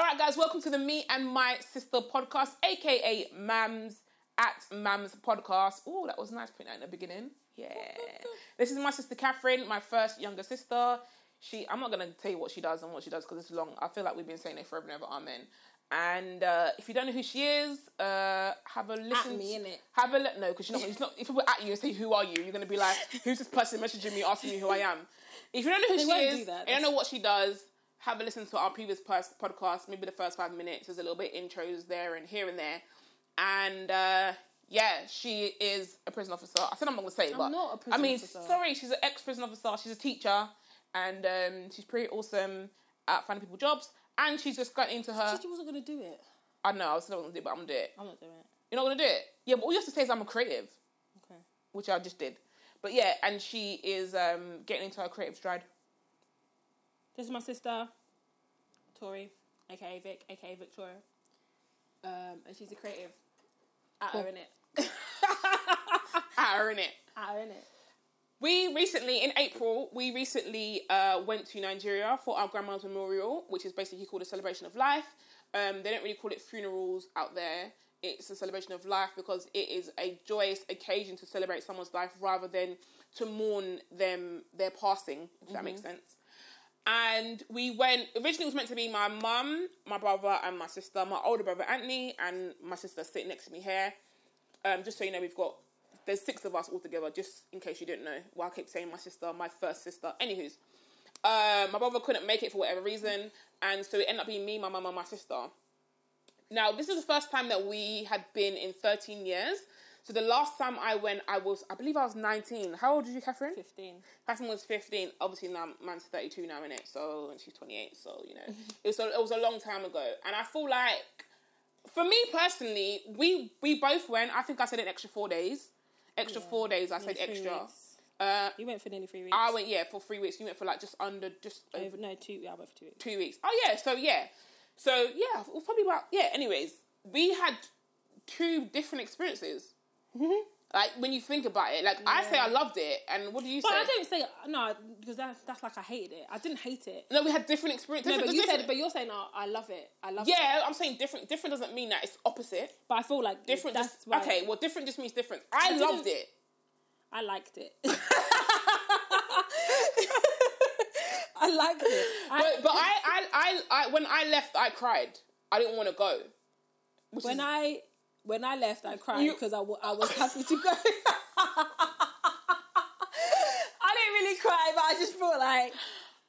All right, guys, welcome to the Me and My Sister podcast, aka Mams at Mams podcast. Oh, that was nice putting that in the beginning. Yeah. this is my sister Catherine, my first younger sister. She, I'm not gonna tell you what she does and what she does because it's long. I feel like we've been saying it forever and ever. Amen. And uh, if you don't know who she is, uh, have a listen. At me, innit? Have a li- no, because you're not. It's not. If people at you and say, "Who are you?" You're gonna be like, "Who's this person messaging me asking me who I am?" If you don't know who They she is, do that. you don't know what she does, have a listen to our previous podcast. Maybe the first five minutes. There's a little bit intros there and here and there, and uh, yeah, she is a prison officer. I said I'm not gonna say, it, but not a I prison mean, officer. sorry, she's an ex prison officer. She's a teacher, and um, she's pretty awesome at finding people jobs. And she's just got into her. She wasn't gonna do it. I know I was not gonna do it, but I'm gonna do it. I'm not doing it. You're not gonna do it. Yeah, but all you have to say is I'm a creative Okay. which I just did. But yeah, and she is um, getting into her creative stride. This is my sister, Tori, aka Vic, aka Victoria. Um, and she's a creative. At her in it. At her in it. At her in it. We recently, in April, we recently uh, went to Nigeria for our grandma's memorial, which is basically called a celebration of life. Um, they don't really call it funerals out there. It's a celebration of life because it is a joyous occasion to celebrate someone's life rather than to mourn them their passing. If that makes sense. And we went. Originally, it was meant to be my mum, my brother, and my sister. My older brother Anthony and my sister sitting next to me here. Um, just so you know, we've got there's six of us all together. Just in case you didn't know, well, I keep saying my sister, my first sister. Anywho's, uh, my brother couldn't make it for whatever reason, and so it ended up being me, my mum, and my sister. Now, this is the first time that we had been in 13 years. So the last time I went, I was, I believe I was 19. How old are you, Catherine? 15. Catherine was 15. Obviously, now man's 32 now, in it. So, and she's 28. So, you know, it was, a, it was a long time ago. And I feel like, for me personally, we we both went. I think I said an extra four days. Extra four days. I said extra. weeks. Uh, You went for nearly three weeks. I went yeah for three weeks. You went for like just under just over Over, no, two. Yeah, I went for two weeks. two weeks. Oh yeah, so yeah, so yeah, it was probably about yeah. Anyways, we had two different experiences. Mm-hmm. Like when you think about it, like I say, I loved it, and what do you But say? I don't say no because that's that's like I hated it. I didn't hate it. no, we had different experiences. No, but you different- said, but you're saying, oh, I love it. I love it. yeah, I'm saying different. Different doesn't mean that it's opposite. But I feel like Different. That's just, okay, well, different just means different. I, didn't- loved it. I liked it. I liked it. I, But, but I, I, I, I, when I left, I cried. I didn't want to go. When is- I when I left, I cried You- because I, w- I was happy to go. I didn't really cry, but I just felt like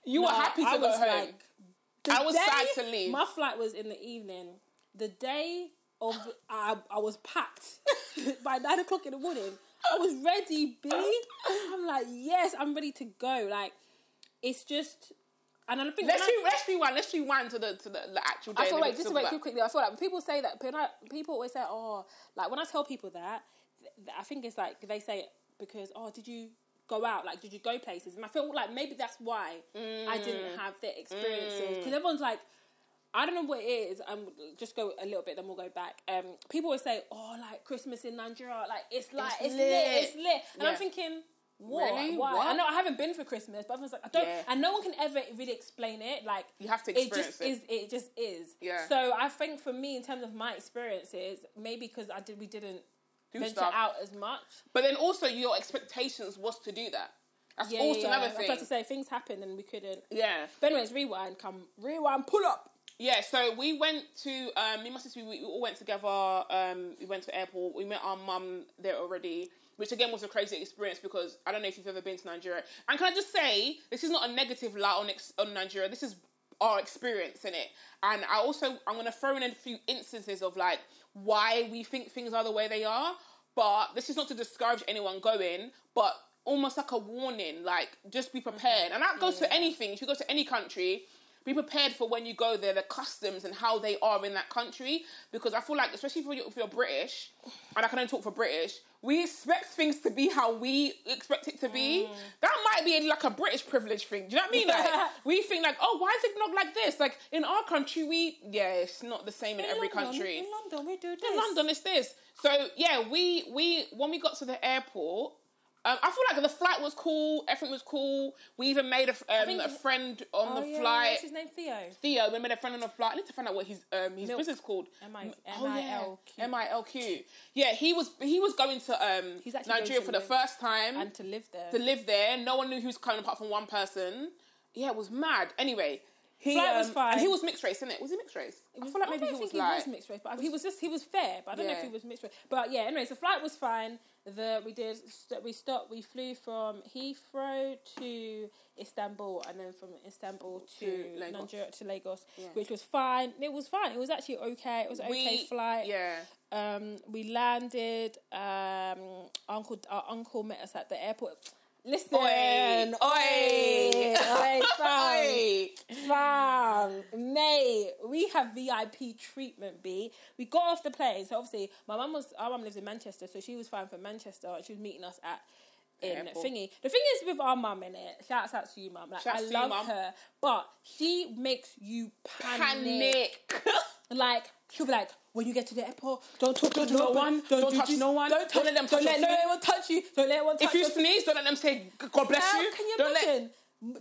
you were happy to I go was home. like, I was day- sad to leave. My flight was in the evening. The day of I, I was packed by nine o'clock in the morning. I was ready, B. I'm like, yes, I'm ready to go. Like, it's just, and I think let's I- let's rewind. Let's rewind to the to the, the actual day. I feel like just to wait about- quick, quickly. I feel like people say that, people always say, "Oh, like when I tell people that, th- th- I think it's like they say it because, oh, did you go out? Like, did you go places?" And I feel like maybe that's why I Mm. didn't have the experiences because everyone's like. I don't know what it is. Um, just go a little bit, then we'll go back. Um, people always say, "Oh, like Christmas in Nigeria, like it's like it's, It's lit. lit. it's lit," and Yeah. I'm thinking, what? Really? Why? What? I know I haven't been for Christmas, but everyone's like, I don't, Yeah. and no one can ever really explain it. Like You have to experience it just it. is. It just is. Yeah. So I think for me, in terms of my experiences, maybe because I did, we didn't Do venture stuff. out as much. But then also your expectations was to do that. That's Yeah, also yeah, another I was thing. about to say things happened and we couldn't. yeah. But anyways, rewind. Come rewind. Pull up. Yeah, so we went to um, me and my sister. We, we all went together. Um, we went to airport. We met our mum there already, which again was a crazy experience because I don't know if you've ever been to Nigeria. And can I just say, this is not a negative light on ex- on Nigeria. This is our experience in it. And I also I'm gonna throw in a few instances of like why we think things are the way they are. But this is not to discourage anyone going, but almost like a warning, like just be prepared. And that goes for anything. If you go to any country, be prepared for when you go there, the customs and how they are in that country. Because I feel like, especially if you're, if you're British, and I can only talk for British, we expect things to be how we expect it to be. Mm. That might be like a British privilege thing. Do you know what I mean? Like we think like, oh, why is it not like this? Like in our country, we yeah, it's not the same in, every London, country. In London, we do this. In London, it's this. So yeah, we we when we got to the airport, Um, I feel like the flight was cool. Everything was cool. We even made a, um, a friend on Oh, the yeah, flight. What's his name? Theo. Theo, we made a friend on the flight. I need to find out what his um his Milk. business called. M I- Oh, yeah. M-I-L-Q. M I L Q. Yeah, he was he was going to um He's actually going Nigeria for the first time And to live there. to live there. No one knew who was coming apart from one person. Yeah, it was mad. Anyway, he Flight was um, fine. And he was mixed race, isn't it? Was he mixed race? I feel like maybe I he don't was think like he was mixed race, but he was just he was fair. But I don't know if he was mixed race. But yeah, anyway, so flight was fine. The we did we stopped. We flew from Heathrow to Istanbul, and then from Istanbul to, To Lagos. Nigeria to Lagos, which was fine. It was fine. It was actually okay. It was an okay flight. Yeah. Um, we landed. Um, uncle, our uncle met us at the airport. Listen, Oi, oi. oi, fam. Oi. Fam, mate, we have VIP treatment. B. We got off the plane. So obviously, my mum was our mum lives in Manchester, so she was flying from Manchester. and She was meeting us at in Airport. thingy. The thing is with our mum in it. Shouts out to you, mum. Like Shouts I to you, love her, but she makes you panic. Panic. Like she'll be like, when you get to the airport, don't talk Don't to touch no one. don't do touch this, no one, Don't, don't let them Don't let no one touch you. Don't let anyone touch if you sneeze, don't let them say God bless How you. can you don't let imagine?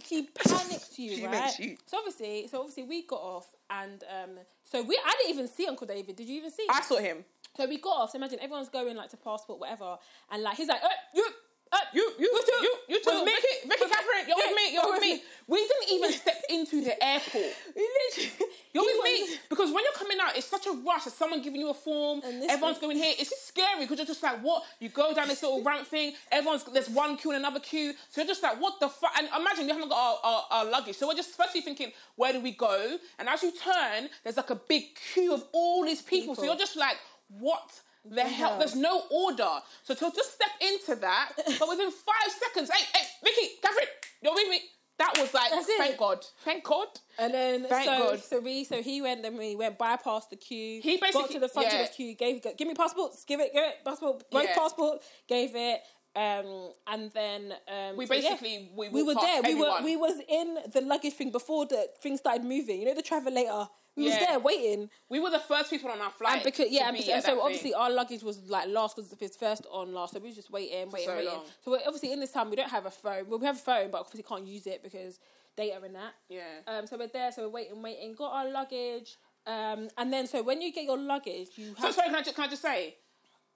She panics you, She right? you- So obviously, so obviously we got off, and um, so we I didn't even see Uncle David. Did you even see? I saw him. So we got off. So imagine everyone's going like to passport, whatever, and like he's like, "Uh, you, uh, You, you, you, you With too. Vicky With- Catherine, you're with me. You're with me. We didn't even step into the airport. You're with me because when you're coming out, it's such a rush. There's someone giving you a form. And Everyone's going here. It's just scary because you're just like, what? You go down this little ramp thing. Everyone's there's one queue and another queue. So you're just like, what the fuck? And imagine we haven't got our, our, our luggage. So we're just firstly thinking, where do we go? And as you turn, there's like a big queue of all these people. So you're just like, what? The hell? There's no order. So to just step into that, but within five seconds, hey, hey, Vicky, Catherine, you're with me. That was like, That's it. thank God, thank God. And then Thank so God. so we so he went then we went bypassed the queue. He basically got basically- to the front yeah. of the queue. Gave give me passports. Give it. Give it passport. Both Yeah. passport. Gave it. Um and then um We so yeah. basically we, we were there. past We were we was in the luggage thing before the thing started moving. You know the travelator. We was there waiting. We were the first people on our flight. And because yeah, and, because, at so obviously thing. our luggage was like last because it's first on last. So we was just waiting, waiting, so waiting. long. So we're, obviously in this time we don't have a phone. Well, we have a phone, but obviously we can't use it because data and that. yeah. Um, so we're there, so we're waiting, waiting, got our luggage. Um, and then so when you get your luggage, you so have sorry, can I just can I just say,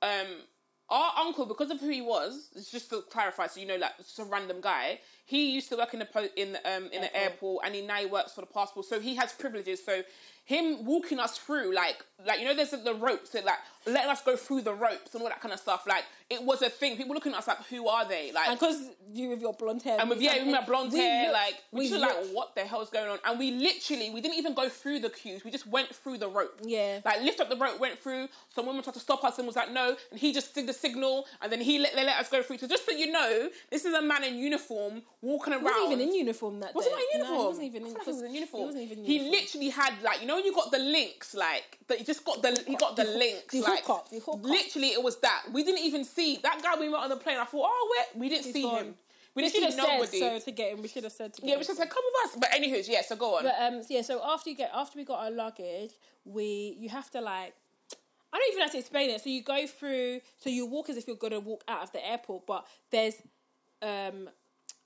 um, our uncle because of who he was, it's just to clarify, so you know, like just a random guy. He used to work in the po- in um in the Airport. airport, and he now he works for the passport, so he has privileges. So him walking us through, like like you know, there's the ropes, that like letting us go through the ropes and all that kind of stuff. Like it was a thing. People looking at us like, who are they? Like because you with your blonde hair, And with yeah, with my blonde hair, looked- like we, we like what the hell's going on? And we literally we didn't even go through the queues. We just went through the rope. Yeah. like lift up the rope, went through. Some woman tried to stop us and was like no, and he just did the signal, and then he let they let us go through. So just so you know, this is a man in uniform walking around. He wasn't even in uniform that Wasn't day. he in No, he wasn't even in, like he was in uniform. He wasn't even in uniform. He literally had like you know when you got the links like that. He just got the he got the, The links the like hookup, the hookup. literally it was that. We didn't even see that guy we were on the plane. I thought oh wait, we didn't He's see gone. him. We We didn't should see have nobody. said so to get him. We should have said to get Yeah, him. we just said, come with us. But anywho's, yeah, so go on. But um, yeah. So after you get after we got our luggage, we you have to like. I don't even have to explain it. So you go through. So you walk as if you're gonna walk out of the airport, but there's um,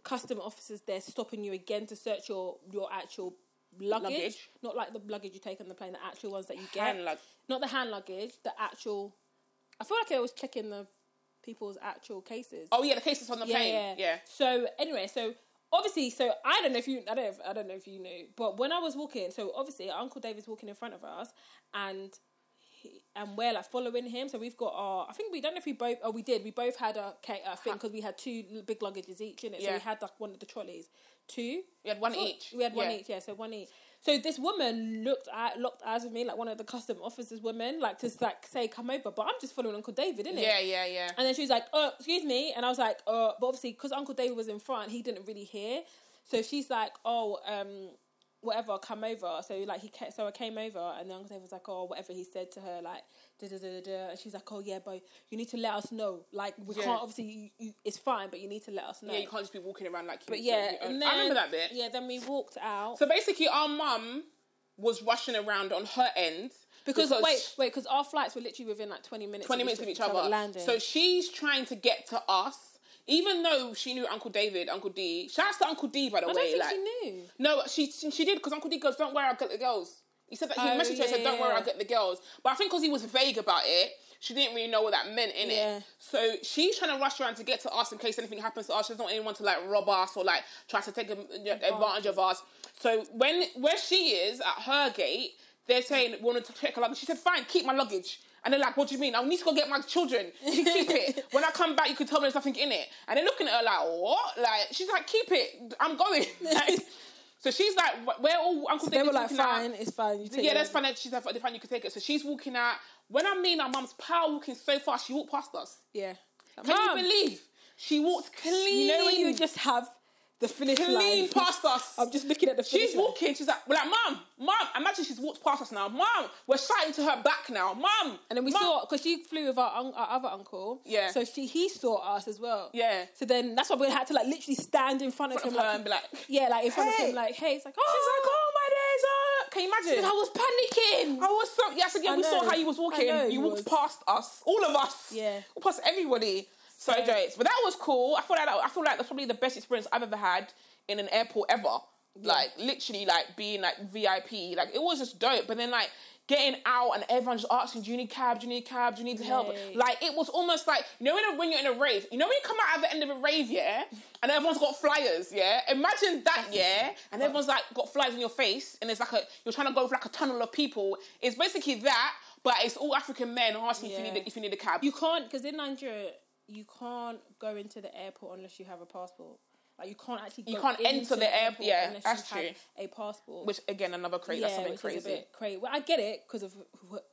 custom officers there stopping you again to search your your actual luggage, Luggage. not like the luggage you take on the plane, the actual ones that you get, Hand lug- not the hand luggage, the actual. I feel like I was checking the people's actual cases. oh yeah, the cases on the plane. Yeah. So anyway, so obviously, so I don't know if you, I don't, know if, I don't know if you knew, but when I was walking, so obviously Uncle David's walking in front of us, and and we're like following him. So we've got our, I think we don't know if we both, oh we did, we both had a a thing because we had two big luggages each in it. So we had like one of the trolleys, two. We had one Four- each. We had one Yeah. each, yeah. So one each. So this woman looked at locked eyes with me, like one of the custom officers women, like to like say come over, but I'm just following Uncle David, innit? Yeah, yeah, yeah. And then she was like, "Oh, excuse me," and I was like, "Uh," but obviously because Uncle David was in front, he didn't really hear. So she's like, "Oh, um, whatever, come over." So like he, ca- so I came over, and then Uncle was like, "Oh, whatever he said to her, like." Da, da, da, da. And she's like, "Oh yeah, but you need to let us know. Like we Yeah. can't obviously, you, you, it's fine, but you need to let us know." Yeah, you can't just be walking around like you. But yeah, and then, I remember that bit. Yeah, then we walked out So basically, our mum was rushing around on her end because, wait, wait, because our flights were literally within like twenty minutes. 20 of minutes of each each other. landing. So she's trying to get to us even though she knew Uncle David, Uncle D. Shouts to Uncle D, by the way. I way. don't think like, she knew. No, she she did because Uncle D goes, "Don't worry, I'll get the girls." He said that he Oh, messaged her and said, "Don't worry. I'll get the girls." But I think because he was vague about it, she didn't really know what that meant in Yeah. it. So she's trying to rush around to get to us in case anything happens to us. She doesn't want anyone to like rob us or like try to take advantage of us. So when where she is at her gate, they're saying we wanted to check her luggage. She said, "Fine, keep my luggage." And they're like, "What do you mean? I need to go get my children. You keep it. When I come back, you can tell me there's nothing in it." And they're looking at her like, "What?" Like she's like, "Keep it. I'm going." Like, so she's like, "We're all Uncle They were like, walking out. fine, it's fine. You take Yeah, it. that's fine. She's like, fine, you can take it. So she's walking out. When I mean our mum's power walking so fast, she walked past us. Yeah. Can Mum, you believe? She walked clean. You know when you just have the finish clean line. past us. I'm just looking at the finish She's line. walking. She's like, we're like, mom, mom. Imagine she's walked past us now. Mom, we're shouting to her back now. Mom. And then we Mum. saw because she flew with our, un- our other uncle. Yeah. So she he saw us as well. Yeah. So then that's why we had to like literally stand in front of Front him of like, and be like, yeah, like in front "Hey." of him, like hey, it's like oh. She's oh, like, oh my days. Uh. Can you imagine? and I was panicking. I was so yes again. I we saw how you was walking. know You he walked was. past us, all of us. Yeah. past everybody. So So- but that was cool. I feel like I feel like that's probably the best experience I've ever had in an airport ever. Like literally, like being like VIP. Like it was just dope. But then like getting out and everyone just asking, "Do you need cab? Do you need cab? Do you need help?" Like it was almost like you know when, when you're in a rave. You know when you come out at the end of a rave, yeah, and everyone's got flyers, yeah. Imagine that, yeah, and everyone's like got flyers in your face, and it's like a you're trying to go for like a tunnel of people. It's basically that, but it's all African men asking if you need a, if you need a cab. You can't because in Nigeria you can't go into the airport unless you have a passport. Like you can't actually. You can't enter the air- yeah, unless that's you true. have a passport. which again another crazy. that's something which crazy. is a bit crazy. Well, I get it because of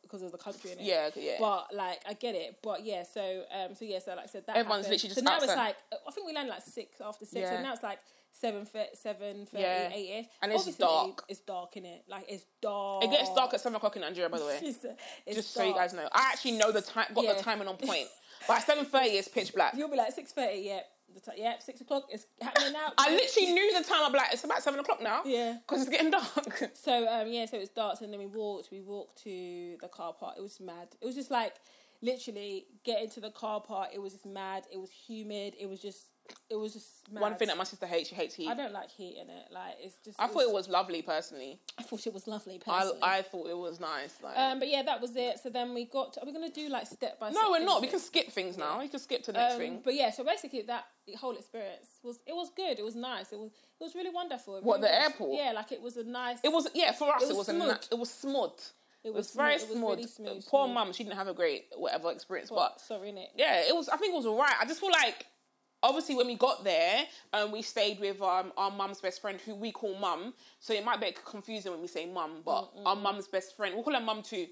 because of the country in it. Yeah, yeah. But like, I get it. But yeah, so um, so yeah, so like I said, that Everyone's happened. literally just so now it's like I think we landed like six after six, Yeah. so now it's like seven seven thirty Yeah. eight ish, And it's dark. It's dark in it. Like it's dark. it gets dark at seven o'clock in Nigeria, by the way. Just so you guys know, I actually know the time. Got Yeah. the timing on point. By seven thirty, it's pitch black. You'll be like six thirty. Yeah, t- yeah, six o'clock. It's happening now. I literally knew the time. I'm like, it's about seven o'clock now. Yeah. because it's getting dark. So um yeah, so it's dark, and then we walked. We walked to the car park. It was mad. It was just like literally get into the car park. It was just mad. It was humid. It was just. It was just mad. One thing that my sister hates, she hates heat. I don't like heat in it. Like it's just. I thought it was lovely personally. I thought it was lovely. I, Personally. I thought it was nice. Like, um, but yeah, that was it. So then we got. To, are we gonna do like step by? Step. No, step we're not. We can skip things now. We can skip to the next Um, thing. But yeah, so basically that whole experience was it was good. It was nice. It was it was really wonderful. It What, really the was. airport? Yeah, like it was a nice. It was yeah for us. It It was was, a smooth. it was smooth. It It was was very smooth. It was really smooth, Poor mum, she didn't have a great whatever experience, But but sorry, Nick. yeah, it was. I think it was alright. I just feel like obviously when we got there, um, we stayed with um our mum's best friend who we call mum. So it might be confusing when we say mum, but our mum's best friend, we'll call her mum too.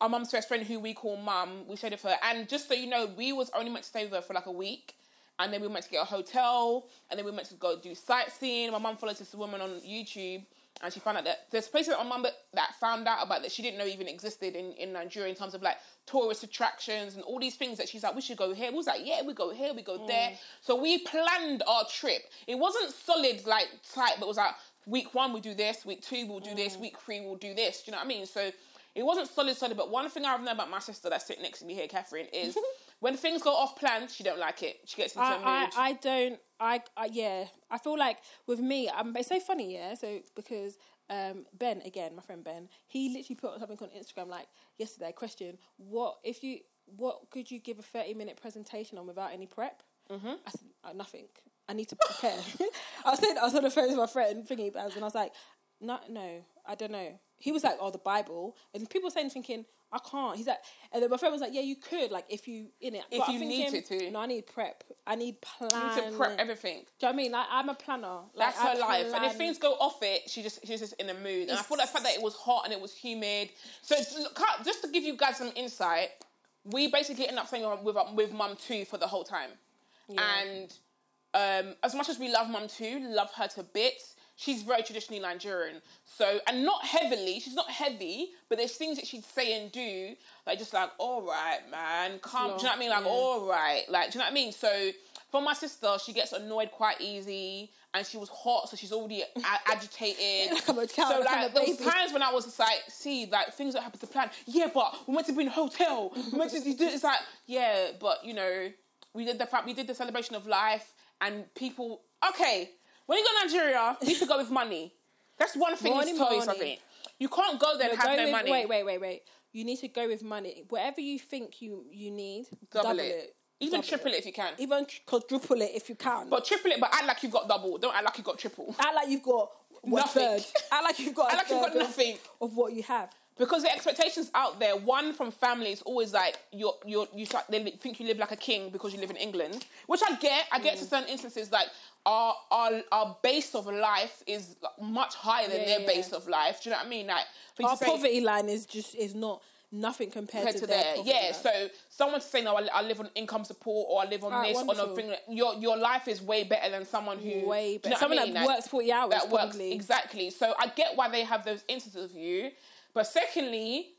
Our mum's best friend who we call mum, we stayed with her, and just so you know, we was only meant to stay with her for like a week. And then we went to get a hotel, and then we went to go do sightseeing. My mum follows this woman on YouTube, and she found out that there's places that my mum that found out about that she didn't know even existed in, in Nigeria in terms of like tourist attractions and all these things that she's like, we should go here. We was like, yeah, we go here, we go mm. there. So we planned our trip. It wasn't solid like tight, but it was like week one we do this, week two we'll do this, mm. week three we'll do this. Do you know what I mean? So it wasn't solid, solid. But one thing I've known about my sister that's sitting next to me here, Catherine, is when things go off plan, she don't like it. She gets into a mood. I, I, I don't I, I yeah I feel like with me um, it's so funny yeah so because um, Ben again my friend Ben he literally put something on Instagram like yesterday question what if you what could you give a 30 minute presentation on without any prep mm-hmm. I said uh, nothing I need to prepare I was saying I was on the phone with my friend thinking about and I was like no no I don't know he was like oh the Bible and people saying thinking I can't. He's like, and then my friend was like, "Yeah, you could, like, if you in it. If But you thinking, needed to. No, I need prep. I need plan. You need to prep everything. Do you know what I mean? Like I'm a planner. Like, That's I her life. And if things go off it, she just she's just in a mood. And I feel like the fact that it was hot and it was humid. So it's- just to give you guys some insight, we basically end up staying with with mum too for the whole time. And um, as much as we love mum too, love her to bits. She's very traditionally Nigerian, so and not heavily. She's not heavy, but there's things that she'd say and do, like just like, all right, man, calm. Do you know what I mean? Like, Yeah. all right, like, do you know what I mean? So for my sister, she gets annoyed quite easy, and she was hot, so she's already a- agitated. Like I'm a child, so like like there was times when I was just like, see, like things that happen to plan. Yeah, but we meant to be in a hotel. We meant to do. It's like, yeah, but you know, we did the fa- we did the celebration of life, and people. Okay, when you go to Nigeria, you need to go with money. That's one thing Money, you money. something. You can't go there and have no with- money. Wait, wait, wait, wait. You need to go with money. Whatever you think you you need, double, double, it. it. Even Double triple it. if you can. Even quadruple it if you can. but triple it, but act like you've got double. Don't act like you've got triple. act like you've got one Nothing. third. Act like you've got. Act like you've got third of- nothing. of what you have. Because the expectations out there one from family is always like you're you're you start, they think you live like a king because you live in england which i get i get to Mm. certain instances like our our our base of life is much higher than Yeah, their yeah. base of life do you know what i mean like Our say- poverty line is just is not nothing compared, compared to, to their poverty Yeah, line. so someone to say no, I, I live on income support or I live on Alright, this on wonderful. a thing. Your your life is way better than someone who way do you know what I Someone mean? that Like, works forty hours that works exactly. So I get why they have those instances of you, but secondly,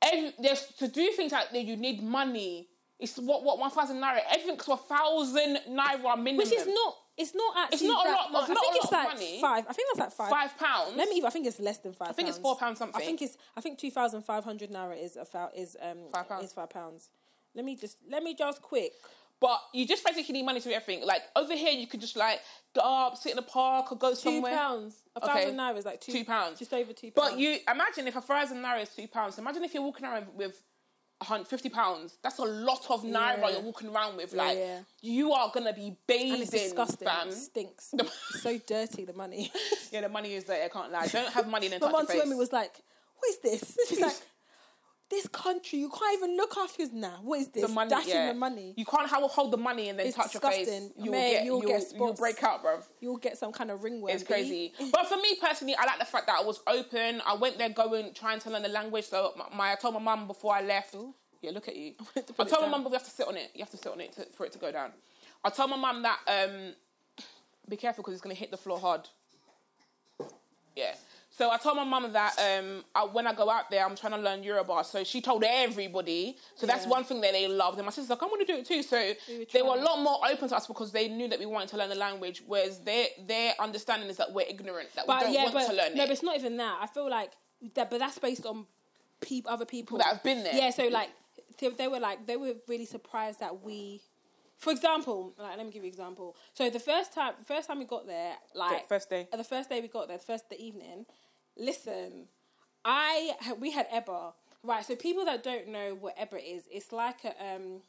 every, there's to do things like that. You need money. It's what what one thousand naira. Everything's for a thousand naira minimum. Which is not. It's not actually. It's not a lot- much. I think it's like money. five. I think that's like five. five pounds. Let me. even- I think it's less than five. I think it's four pounds something. I think it's. I think two thousand five hundred naira is a is um Five pounds. is five pounds. Let me just let me just quick. But you just basically need money to do everything. Like over here, you could just like go up, sit in the park, or go somewhere. Two pounds. A Okay. thousand naira is like two, Two pounds. Just over two pounds. But you imagine if a thousand naira is two pounds. Imagine if you're walking around with a hun- pounds. That's a lot of naira Yeah. you're walking around with. Like yeah. you are gonna be bathing, and it's disgusting. fam. It stinks. it's so dirty. The money. Yeah, the money is there. I can't lie. Don't have money in then My touch mum to me was like, "What is this?" She's like, "This country, you can't even look after us now. What is this? the money, Dashing yeah. the money. You can't have, hold the money and then It's touch your face. disgusting. You'll Mate, get, you'll you'll, get you'll break out, bro. You'll get some kind of ringworm. It's crazy. but for me personally, I like the fact that I was open. I went there going, trying to learn the language. So my, my I told my mum before I left. Yeah, look at you. wanted to I told my mum, but you have to sit on it. You have to sit on it to, for it to go down. I told my mum that um, be careful because it's going to hit the floor hard. Yeah. So I told my mum that um, I, when I go out there, I'm trying to learn Yoruba. So she told everybody. So that's Yeah. one thing that they loved. And my sister's like, I'm going to do it too. So We were they were a lot more open to us because they knew that we wanted to learn the language. Whereas their their understanding is that we're ignorant, that we don't yeah, want but to learn no, it. but it's not even that. I feel like that, but that's based on other people That have been there. Yeah, so like they, they were like they were really surprised that we. For example, like let me give you an example. So the first time, first time we got there, like the first day. the first day we got there, the first the evening. Listen, I we had Eba. Right, so people that don't know what Eba is, it's like a um.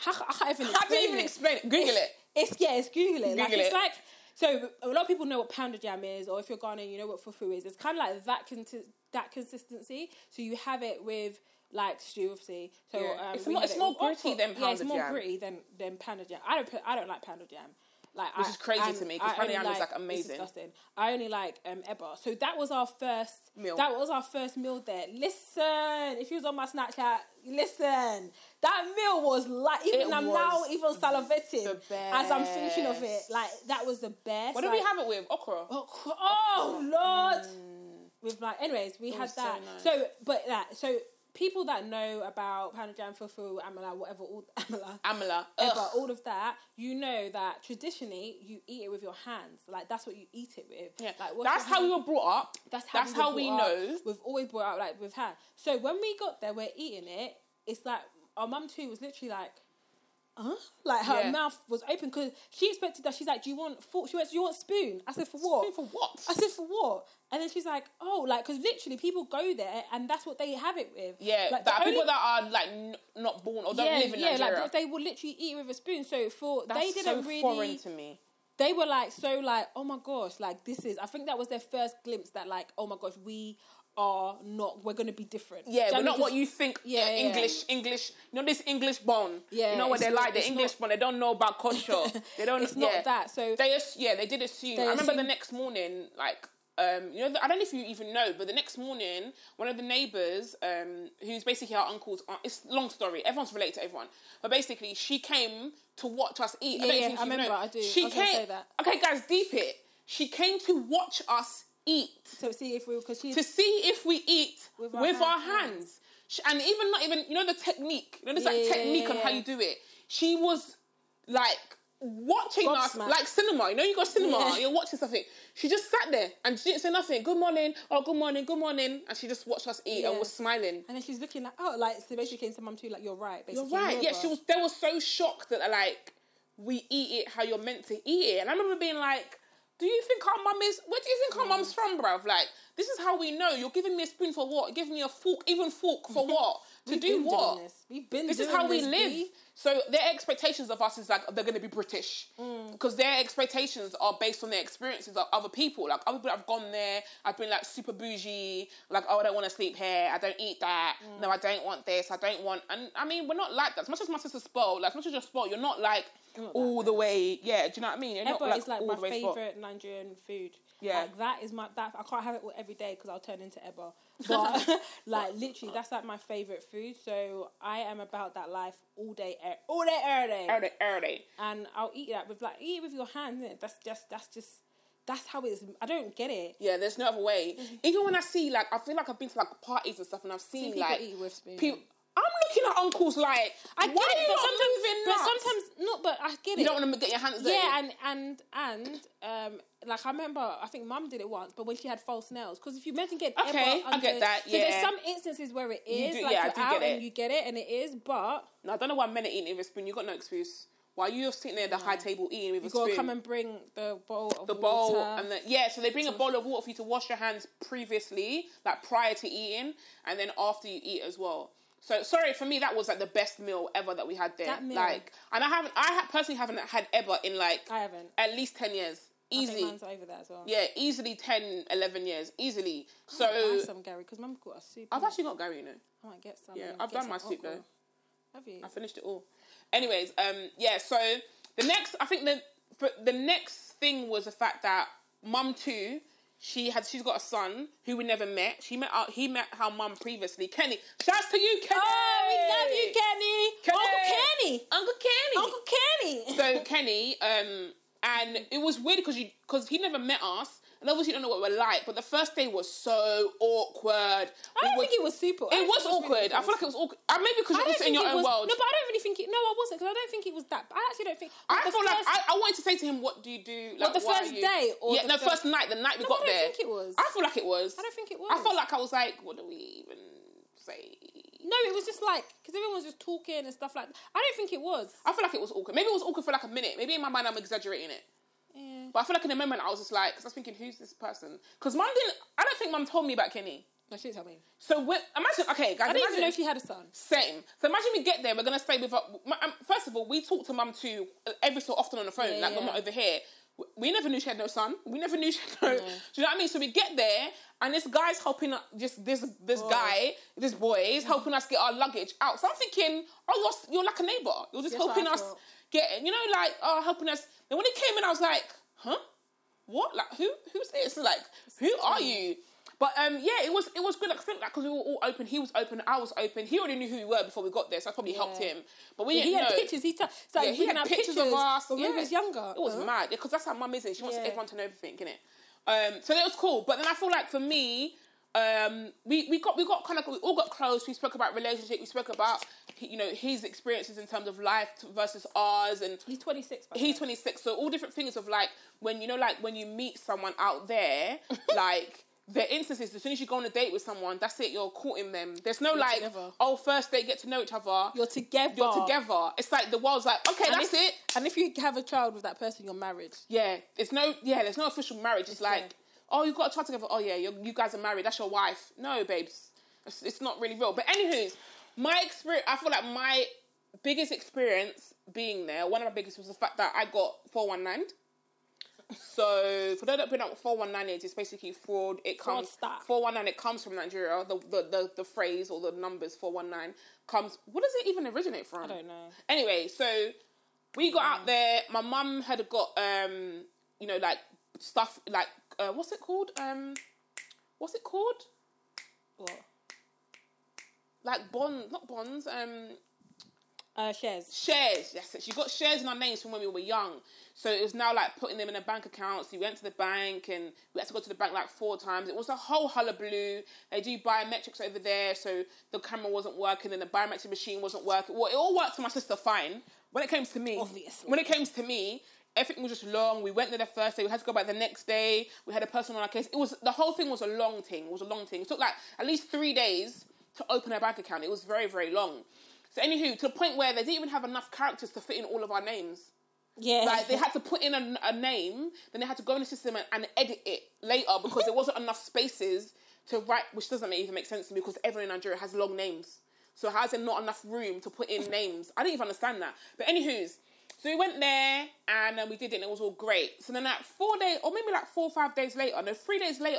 How, I can't even How do you explain even it. explain it? Google it. It's yeah, it's Google it. like Google it's like so a lot of people know what pounder yam is, or if you're Ghanaian, you know what fufu is. It's kind of like that consi- that consistency. So you have it with like stew, obviously. So Yeah. um, It's more- it's more gritty than Yeah, it's more jam. gritty than than pounded yam. I don't put, I don't like pounder yam. Like Which I- is crazy I'm- to me, 'cause I pounded only jam is, like, amazing. disgusting. I only like um Eba. So that was our first Meal. That was our first meal there. Listen, if you was on my Snapchat, listen. That meal was like even It I'm now even salivating as I'm thinking of it. Like that was the best. What did like, we have it with? Okra. Oh, cr- oh Lord! With like, anyways, we had was so that. nice. So, but that so people that know about pounded yam, fufu, amala, whatever, all amala, Amala. ever, all of that, you know that traditionally you eat it with your hands. Like that's what you eat it with. Yeah. Like That's how we were brought up. That's how That's we, how we brought up. know. We've always brought up like with hand. So when we got there, we're eating it. It's like our mum too was literally like, huh? Like her Yeah. mouth was open because she expected that. She's like, "Do you want fork?" She went, "Do you want spoon?" I said, "For what?" Spoon for what? I said, "For what?" And then she's like, "Oh, like because literally people go there and that's what they have it with." Yeah, like, that the people only- that are like n- not born or don't yeah, live in yeah, Nigeria. like they will literally eat with a spoon. So for That's they didn't so really foreign to me. they were like so like oh my gosh like this is i think that was their first glimpse that like oh my gosh we are not we're gonna be different Yeah, we're not what you think. Yeah, Yeah, yeah, yeah. English, English. You know this English bone. Yeah, you know what they're not- like. The English not- bone. They don't know about culture. They don't. it's not that so They yeah, they did assume. They I remember the next morning, like. Um, you know, I don't know if you even know, but the next morning, one of the neighbors, um, who's basically our uncle's aunt, it's a long story. Everyone's related to everyone, but basically, she came to watch us eat. Yeah, I don't yeah, think I remember, know. I do. She I came. say that. Okay, guys, deep it. She came to watch us eat to see if we because to see if we eat With with our our, hands. hands. Sh- And even not even you know the technique. You know there's like Yeah, yeah, technique yeah, on how you do it. She was like watching us like cinema. You know, you go cinema, Yeah. you're watching something. She just sat there and she didn't say nothing. Good morning, oh good morning, good morning, and she just watched us eat and Yeah. was smiling. And then she's looking like, oh, like so basically came to mum too, like you're right. Basically, you're right. Yeah, she was. They were so shocked that like we eat it how you're meant to eat it, and I remember being like. Do you think our mum is? Where do you think our mum's from, bruv? Like, this is how we know. You're giving me a spoon for what? Giving me a fork, even fork for what? To We've do what? Doing this. We've been. This is how we live. So their expectations of us is like they're going to be British Mm. because their expectations are based on their experiences of other people. Like other people have gone there, I've been like super bougie, like oh I don't want to sleep here, I don't eat that, Mm. no I don't want this, I don't want. And I mean we're not like that. As much as my sister's spoiled, like as much as you're spoiled, you're not like all the way. Yeah, do you know what I mean? You're Eba not like is like my favorite Nigerian food. Yeah. like, that is my that I can't have it all every day because I'll turn into Eba. But like literally, that's like my favorite food. So I am about that life all day, all day, every day, Early, early. and I'll eat that with like eat it with your hands. innit? That's just that's just that's how it is. I don't get it. Yeah, there's no other way. Even when I see like, I feel like I've been to like parties and stuff, and I've seen people like eat with spoon. people. I'm looking at uncles like, I get it, but sometimes, but sometimes not. But I get it. you don't want to get your hands dirty. Yeah, and and and um, like I remember, I think Mum did it once, but when she had false nails, because if you mention get Okay, ever I get under- that, So there's some instances where it is do- like yeah, I you're do out get and you get it, and it is, but No, I don't know why men are eating with a spoon. You got no excuse. Why you sitting there at the high table eating with you a gotta come and bring the bowl of the bowl water. and the yeah, so they bring a bowl of water for you to wash your hands previously, like prior to eating, and then after you eat as well. So sorry for me, that was like the best meal ever that we had there. That meal. Like, and I haven't, I ha- personally haven't had ever in like I haven't. at least ten years, I think easily. mine's over that as well. Yeah, easily 10, 11 years, easily. Buy So some garri because Mum got a soup. I've actually got garri, you know. I might get some. Yeah, I've done my soup though. Have you? I finished it all. Anyways, um, yeah. So the next, I think the the next thing was the fact that mum too. She had, she's got a son who we never met. She met, our, he met her mum previously. Kenny, shouts to you, Kenny. Oh, we love you, Kenny. Kenny. Uncle Kenny. Uncle Kenny. Uncle Kenny. so Kenny, um, and it was weird because you because he never met us, and obviously you don't know what we're like. But the first day was so awkward. I don't think it was super. It don't was awkward. really I feel like it was awkward. Maybe because you're also in your own was, world. No, but I don't really think it. No, I wasn't because I don't think it was that. I actually don't think. I feel like I, I wanted to say to him, "What do you do?" Like, the first you- day or yeah, the no, first- first night, the night we No, got I don't think it was. I feel like it was. I don't think it was. I felt like I was like, "What do we even say?" No, it was just like because everyone was just talking and stuff like. I don't think it was. I feel like it was awkward. Maybe it was awkward for like a minute. Maybe in my mind I'm exaggerating it. Yeah. But I feel like in the moment I was just like, because I was thinking, who's this person? Because mum didn't. I don't think mum told me about Kenny. No, she didn't tell me. So imagine, okay, guys, I didn't imagine, even know if she had a son. Same. So imagine we get there. We're gonna stay with. Her, um, first of all, we talk to mum too uh, every so often on the phone. Yeah, like we're not over here. We never knew she had no son. We never knew she had no. Do you know what I mean? So we get there, and this guy's helping us. Just this this guy, this boy is helping us get our luggage out. So I'm thinking, oh, you're you're like a neighbor. You're just That's helping us thought. Get. You know, like oh, helping us. Then when he came in, I was like, huh? What? Like who? Who's this? Like who are you? But um, yeah, it was it was good. Like, I think like because we were all open, he was open, I was open. He already knew who we were before we got there, so I probably helped him. But we He didn't had know. pictures. He t- so Yeah, he had pictures, pictures of us when yeah. we was younger. It was Uh-huh. mad because that's how mum is. She wants Yeah. everyone to know everything, innit? Um, so that was cool. But then I feel like for me, um, we, we got we got kind of we all got close. We spoke about relationship. We spoke about you know his experiences in terms of life versus ours, and He's 26. He's 26 so all different things of like when you know like when you meet someone out there like there are instances as soon as you go on a date with someone that's it you're courting them there's no like together. oh first date get to know each other You're together. you're together it's like the world's like okay And that's if, it And if you have a child with that person, you're married. yeah it's no yeah there's no official marriage it's, like there. Oh you've got a child together oh yeah you're, you guys are married that's your wife no babes it's, it's not really real but anywho's my experience i feel like my biggest experience being there one of my biggest was the fact that i got 419 so for those that don't know 419 is, it's basically fraud. It comes Fraudster. 419. It comes from Nigeria. The, the the the phrase or the numbers 419 comes. What does it even originate from? I don't know. Anyway, so we got out there. My mum had got um, you know, like stuff like uh, what's it called? Um, what's it called? What? Like bonds, not bonds. Um, Uh, shares. shares. Yes, she got shares in our names from when we were young. So it was now like putting them in a bank account. So we went to the bank and we had to go to the bank like four times. It was a whole hullabaloo. They do biometrics over there, so the camera wasn't working and the biometric machine wasn't working. Well, it all worked for my sister fine. When it came to me, Obviously. when it came to me, everything was just long. We went there the first day. We had to go back the next day. We had a person on our case. It was the whole thing was a long thing. It was a long thing. It took like at least three days to open a bank account. It was very very long. So anywho, to the point where they didn't even have enough characters to fit in all of our names. Yeah. Like they had to put in a, a name, then they had to go in the system and, and edit it later because there wasn't enough spaces to write, which doesn't even make sense to me because everyone in Nigeria has long names. So how is there not enough room to put in names? I didn't even understand that. But anywho's, so we went there and uh, we did it and it was all great. So then like four days, or maybe like four or five days later, no, three days later,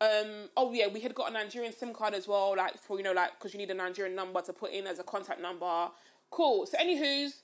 um, oh yeah, we had got a Nigerian SIM card as well, like for you know, like because you need a Nigerian number to put in as a contact number. Cool. So anywho's,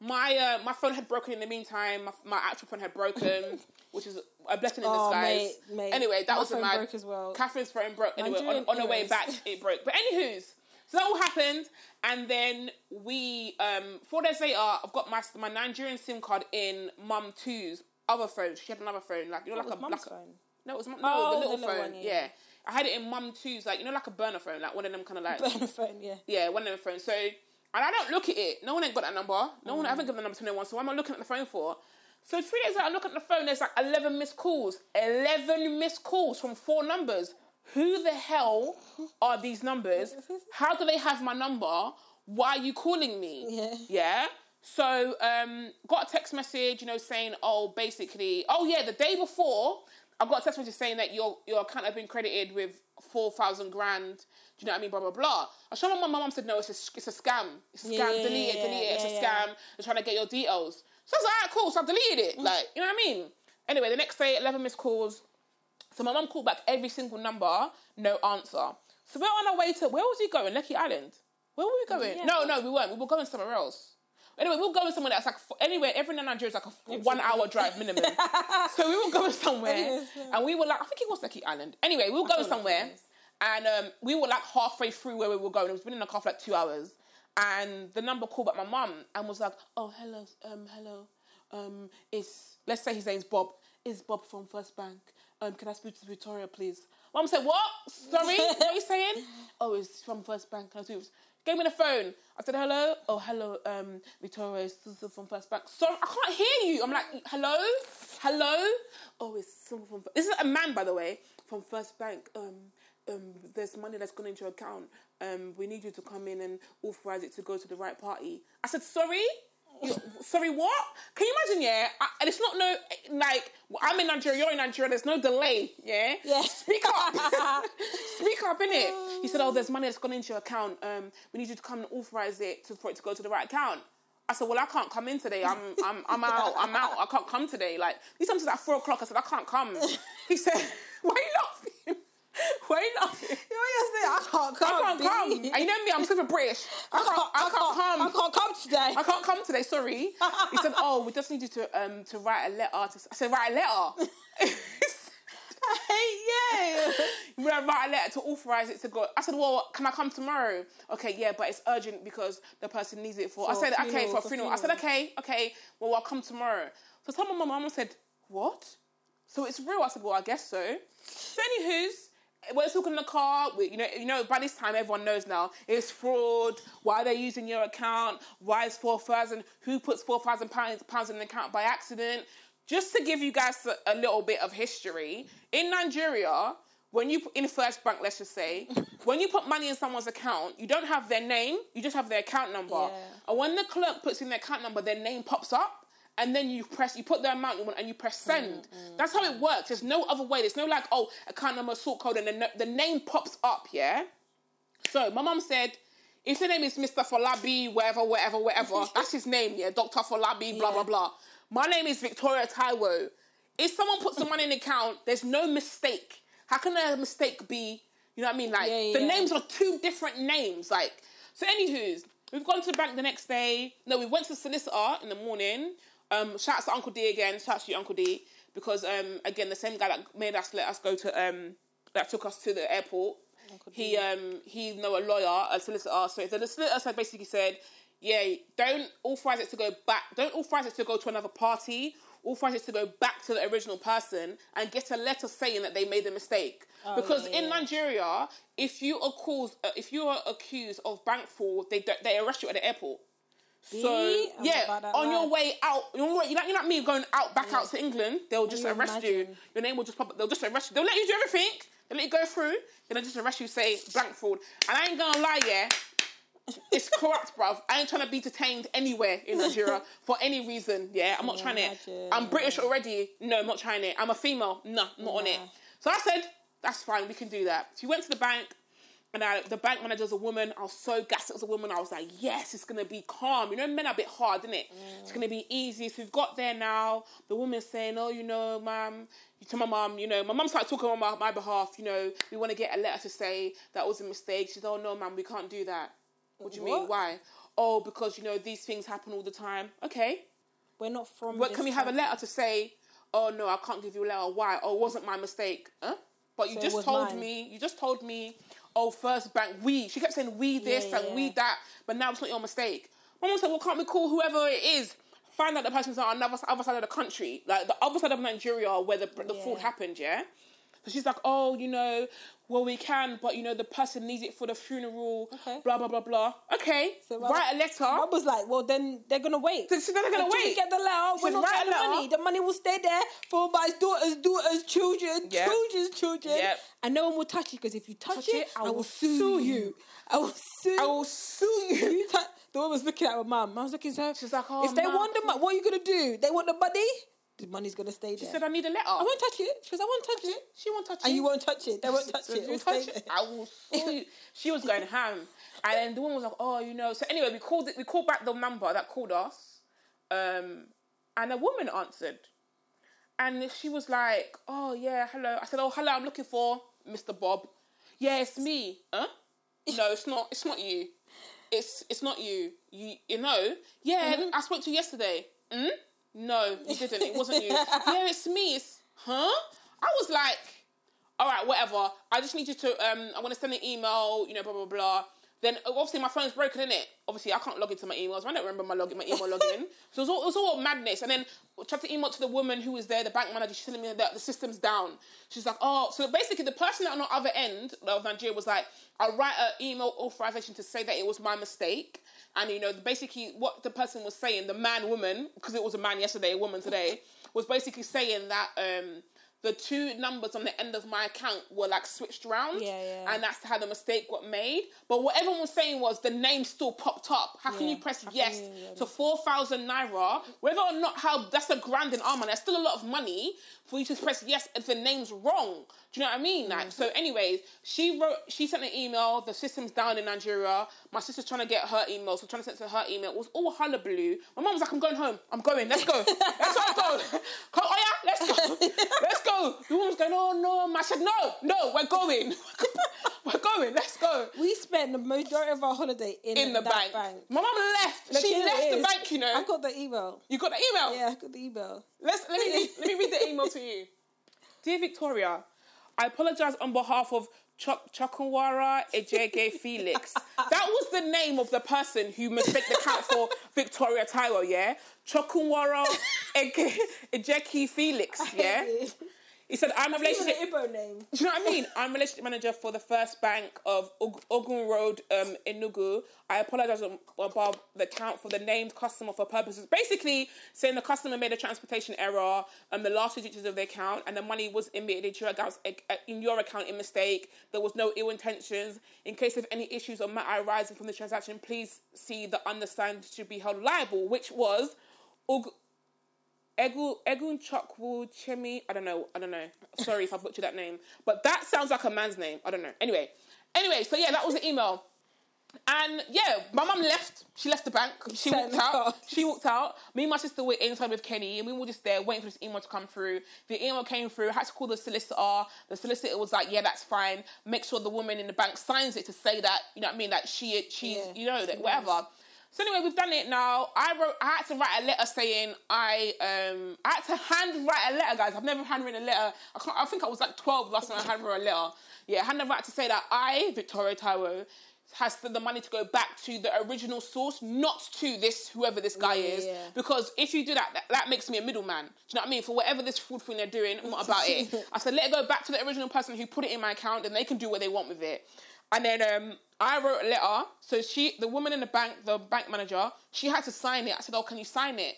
my uh, my phone had broken in the meantime. My, my actual phone had broken, which is a blessing in Oh, disguise. mate, mate. Anyway, that My was phone mad. broke as well. Catherine's phone broke. Anyway, on, Nigerian on her way back, it broke. But anywho's, so that all happened, and then we um, four days later, I've got my my Nigerian SIM card in Mum Two's other phone. She had another phone, like you know, That like a like a- phone. no, it was mum- Oh, no, the the little little phone. one, yeah. yeah. I had it in Mum Two's, like you know, like a burner phone, like one of them kind of like Burner phone, yeah. yeah, one of them phones. So, and I don't look at it. No one ain't got that number. No Mm. one, I haven't given the number to no one. So, what am I looking at the phone for? So, three days later, I look at the phone, there's like 11 missed calls. 11 missed calls from four numbers. Who the hell are these numbers? How do they have my number? Why are you calling me? Yeah. Yeah. So, um, got a text message, you know, saying, oh, basically, oh yeah, the day before, I got a text message saying that your your account had been credited with four thousand grand. Do you know what I mean? Blah blah blah. I showed my mum. My mum said, no, it's a it's a scam. It's a scam. Yeah, delete it. yeah, Delete it. It's a scam. They're trying to get your details. So I was like, alright, cool. So I deleted it. Like, you know what I mean? Anyway, the next day, eleven missed calls. So my mum called back every single number, no answer. So we're on our way to where was we going? Lekki Island. Where were we going? Yeah. No, no, we weren't. We were going somewhere else. Anyway, we were going somewhere that's like anywhere. Every in Nigeria is like a one hour drive minimum. so we were going somewhere, and we were like, I think it was Lekki Island. Anyway, we were going somewhere, and um, we were like halfway through where we were going. It was been in the car for like two hours, and the number called back my mum and was like, "Oh, hello, um, hello, um, it's let's say his name's Bob. Is Bob from First Bank? Um, can I speak to Victoria, please?" Mum said, "What? Sorry, what are you saying?" Oh, it's from First Bank. I speak? Gave me the phone. I said, "Hello." Oh, hello, um, Victoria. It's from First Bank. Sorry, I can't hear you. I'm like, "Hello, hello." Oh, it's someone from. This is a man, by the way, from First Bank. Um, um, there's money that's gone into your account. Um, we need you to come in and authorize it to go to the right party. I said, sorry? Sorry, what? Can you imagine, yeah? I, and it's not no, like, I'm in Nigeria, you're in Nigeria, there's no delay, yeah? Yeah. Speak up. Speak up, innit? He said, oh, there's money that's gone into your account. Um, we need you to come and authorize it to, for it to go to the right account. I said, well, I can't come in today. I'm, I'm, I'm out. I'm out. I can't come today. Like, he comes at four o'clock. I said, I can't come. He said, why are you laughing? Why are you laughing? You know what you're saying? I can't come. I can't come. And you know me, I'm super British. I can't, I can't come. I can't come today. I can't come today. Sorry. He said, "Oh, we just need you to um to write a letter." To, I said, "Write a letter." yeah. we gotta write a letter to authorize it to go. I said, "Well, can I come tomorrow?" Okay, yeah, but it's urgent because the person needs it for. I For said, "Okay, for a for funeral." I said, "Okay, okay. Well, I'll come tomorrow." So someone, my mum said, "What?" So it's real. I said, "Well, I guess so." So, anywho's. We're talking in the car. We, you know, you know. By this time, everyone knows now it's fraud. Why they're using your account? Why is four thousand? Who puts four thousand pounds pounds in an account by accident? Just to give you guys a, a little bit of history, in Nigeria, when you put in First Bank, let's just say, when you put money in someone's account, you don't have their name, you just have their account number. Yeah. And when the clerk puts in their account number, their name pops up, and then you press, you put the amount you want, and you press send. Mm, mm, that's how it mm. works. There's no other way. There's no like, oh, account number, sort code, and then the, the name pops up. Yeah. So my mom said, if your name is Mr. Falabi, whatever, whatever, whatever, that's his name, yeah, Dr. Falabi, blah, blah, Yeah. blah. My name is Victoria Taiwo. If someone puts some money in the account, there's no mistake. How can a mistake be, you know what I mean? Like, Yeah, the names are two different names. Like, so anywho's, we've gone to the bank the next day. No, we went to the solicitor in the morning. Um, shout out to Uncle D again. Shouts to you, Uncle D. Because, um, again, the same guy that made us let us go to, um, that took us to the airport. he um he know a lawyer, a solicitor. So the solicitor said basically said, yeah, don't authorize it to go back. Don't authorize it to go to another party. Authorize it to go back to the original person and get a letter saying that they made a mistake. because Oh, yeah, in. Nigeria, if you are accused, uh, if you are accused of bank fraud, they they arrest you at the airport. So I'm yeah, on your life. way out, on your way, you're like, you're me going out back out to England. They'll just you arrest you. Your name will just pop. up. They'll just arrest you. They'll let you do everything. They'll let you go through. Then they'll just arrest you. Say bank fraud. And I ain't gonna lie, yeah. It's corrupt, bruv. I ain't trying to be detained anywhere in Nigeria for any reason. Yeah, I'm not Can trying you it. I'm British already. No, I'm not trying it. I'm a female. No, not on it. So I said, that's fine. We can do that. She went to the bank. And I, the bank manager's a woman. I was so gassed it was a woman. I was like, yes, it's gonna be calm. You know, men are a bit hard, isn't it? It's gonna be easy. So we've got there now. The woman's saying, oh, you know, ma'am, to my mum, you know, my mum started talking on my, my behalf. You know, we want to get a letter to say that was a mistake. She said, oh no, ma'am, we can't do that. What do you mean? Why? Oh, because you know these things happen all the time. Okay, We're not from. but this can we have a letter to say, oh no, I can't give you a letter. Why? Oh, it wasn't my mistake. Huh? But you So just told mine. me, you just told me, oh, first bank, we. She kept saying we this Yeah, and we that, but now it's not your mistake. My mom said, well, can't we call whoever it is? Find out the person's on another other side of the country, like the other side of Nigeria where the, the fraud happened, yeah? So she's like, oh, you know, well, we can, but you know, the person needs it for the funeral, Okay. blah, blah, blah, blah. Okay, So write a letter. Mum was like, well, then they're gonna wait. So she's not gonna Until we wait. get the letter. We're said, not getting the money. The money will stay there for my daughter's daughter's children, Yep. children's children, Yep. and no one will touch it because if you touch, Touch it, it, I, will sue you. I will sue. You. I will sue you. you. the woman was looking at her mum. I was looking at her. She's like, oh, if they Mum, want the money, what are you gonna do? They want the money. The money's gonna stay there. She said, I need a letter. I won't touch it. She goes, I won't touch it. She won't touch it. And you won't touch it. They won't touch it. touch it. I will sue you. She was going ham, and then the woman was like, "Oh, you know." So anyway, we called it. We called back the number that called us, um, and a woman answered, and she was like, "Oh yeah, hello." I said, "Oh hello, I'm looking for Mr. Bob." Yeah, it's me. Huh? No, it's not. It's not you. It's it's not you. You you know? Yeah, Mm-hmm. I spoke to you yesterday. Mm? No, you didn't. It wasn't you. yeah, it's me. It's huh? I was like, all right, whatever. I just need you to. Um, I want to send an email. You know, blah blah blah. Then obviously my phone's broken, in it. Obviously I can't log into my emails. I don't remember my login, my email login. So it was all, it was all madness. And then I tried to email to the woman who was there, the bank manager. She's telling me that the system's down. She's like, oh, so basically the person on the other end of Nigeria was like, I'll write an email authorization to say that it was my mistake. And you know, basically what the person was saying, the man, woman, because it was a man yesterday, a woman today, was basically saying that um, the two numbers on the end of my account were like switched around. Yeah, yeah. And that's how the mistake got made. But what everyone was saying was the name still popped up. How can Yeah, you press how yes you- yeah. to 4,000 naira, whether or not how that's a grand in Arman, that's still a lot of money for you to press yes if the name's wrong. Do you know what I mean? Mm. Like, so, anyways, she wrote, she sent an email. The system's down in Nigeria. My sister's trying to get her email, so trying to send to her email. It was all hullabaloo. My mum was like, "I'm going home. I'm going. Let's go. Let's go. Let's go. Let's go." The woman's going, "Oh no." I said, "No, no, we're going. we're going. Let's go." We spent the majority of our holiday in, In the that bank. My mum left. Look, she left the bank. You know. I got the email. you got the email. Yeah, I got the email. Let's let me let me read the email to you. Dear Victoria, I apologize on behalf of Chok Chokunwara Ejege Felix. That was the name of the person who mistook the account for Victoria Taiwo, yeah? Chokunwara Ejeki Felix, yeah? He said, I'm a relationship... name. Do you know what I mean? I'm relationship manager for the First Bank of Ogun Road um, in Nugu. I apologize above the account for the named customer for purposes. Basically, saying the customer made a transportation error, um, the last two digits of the account, and the money was emitted into your account, uh, in your account in mistake. There was no ill intentions. In case of any issues or matter arising from the transaction, please see the undersigned should be held liable, which was Egu Egun Chokwu Chemi. I don't know. I don't know. Sorry if I butchered that name, but that sounds like a man's name. I don't know. Anyway, anyway. So yeah, that was the email. And yeah, my mum left. She left the bank. She walked out. She walked out. Me and my sister were inside with Kenny, and we were just there waiting for this email to come through. The email came through. I had to call the solicitor. The solicitor was like, "Yeah, that's fine. Make sure the woman in the bank signs it to say that you know what I mean. That she, she's, Yeah, you know, that she whatever." So anyway, we've done it now. I wrote. I had to write a letter saying I um I had to hand write a letter, guys. I've never handwritten a letter. I can't. I think I was like twelve last time I handwrote a letter. Yeah, I had never had to say that I Victoria Taiwo has the money to go back to the original source, not to this whoever this guy Yeah, is. yeah. Because if you do that, that, that makes me a middleman. Do you know what I mean? For whatever this fraud thing they're doing, I'm not about it. I said, let it go back to the original person who put it in my account, and they can do what they want with it. And then um, I wrote a letter. So she, the woman in the bank, the bank manager, she had to sign it. I said, oh, can you sign it?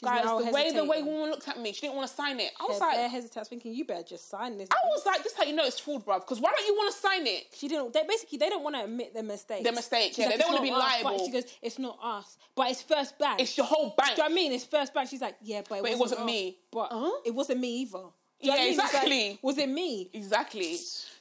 Guys, now the way the way hesitating. woman looked at me, she didn't want to sign it. I was They're, like, hesitant. I was thinking, you better just sign this. I was like, this is how you know it's fraud, bruv. Because why don't you want to sign it? She didn't. They basically they don't want to admit their mistake. Their mistake. She's yeah, they don't wanna be not us," liable. But she goes, "It's not us, but it's First Bank." It's your whole bank. Do you know what I mean? It's First Bank. She's like, "Yeah, but it, But wasn't, wasn't us. me. But Huh? it wasn't me either." Do Yeah, know what I mean? It's like, exactly. was it me? Exactly.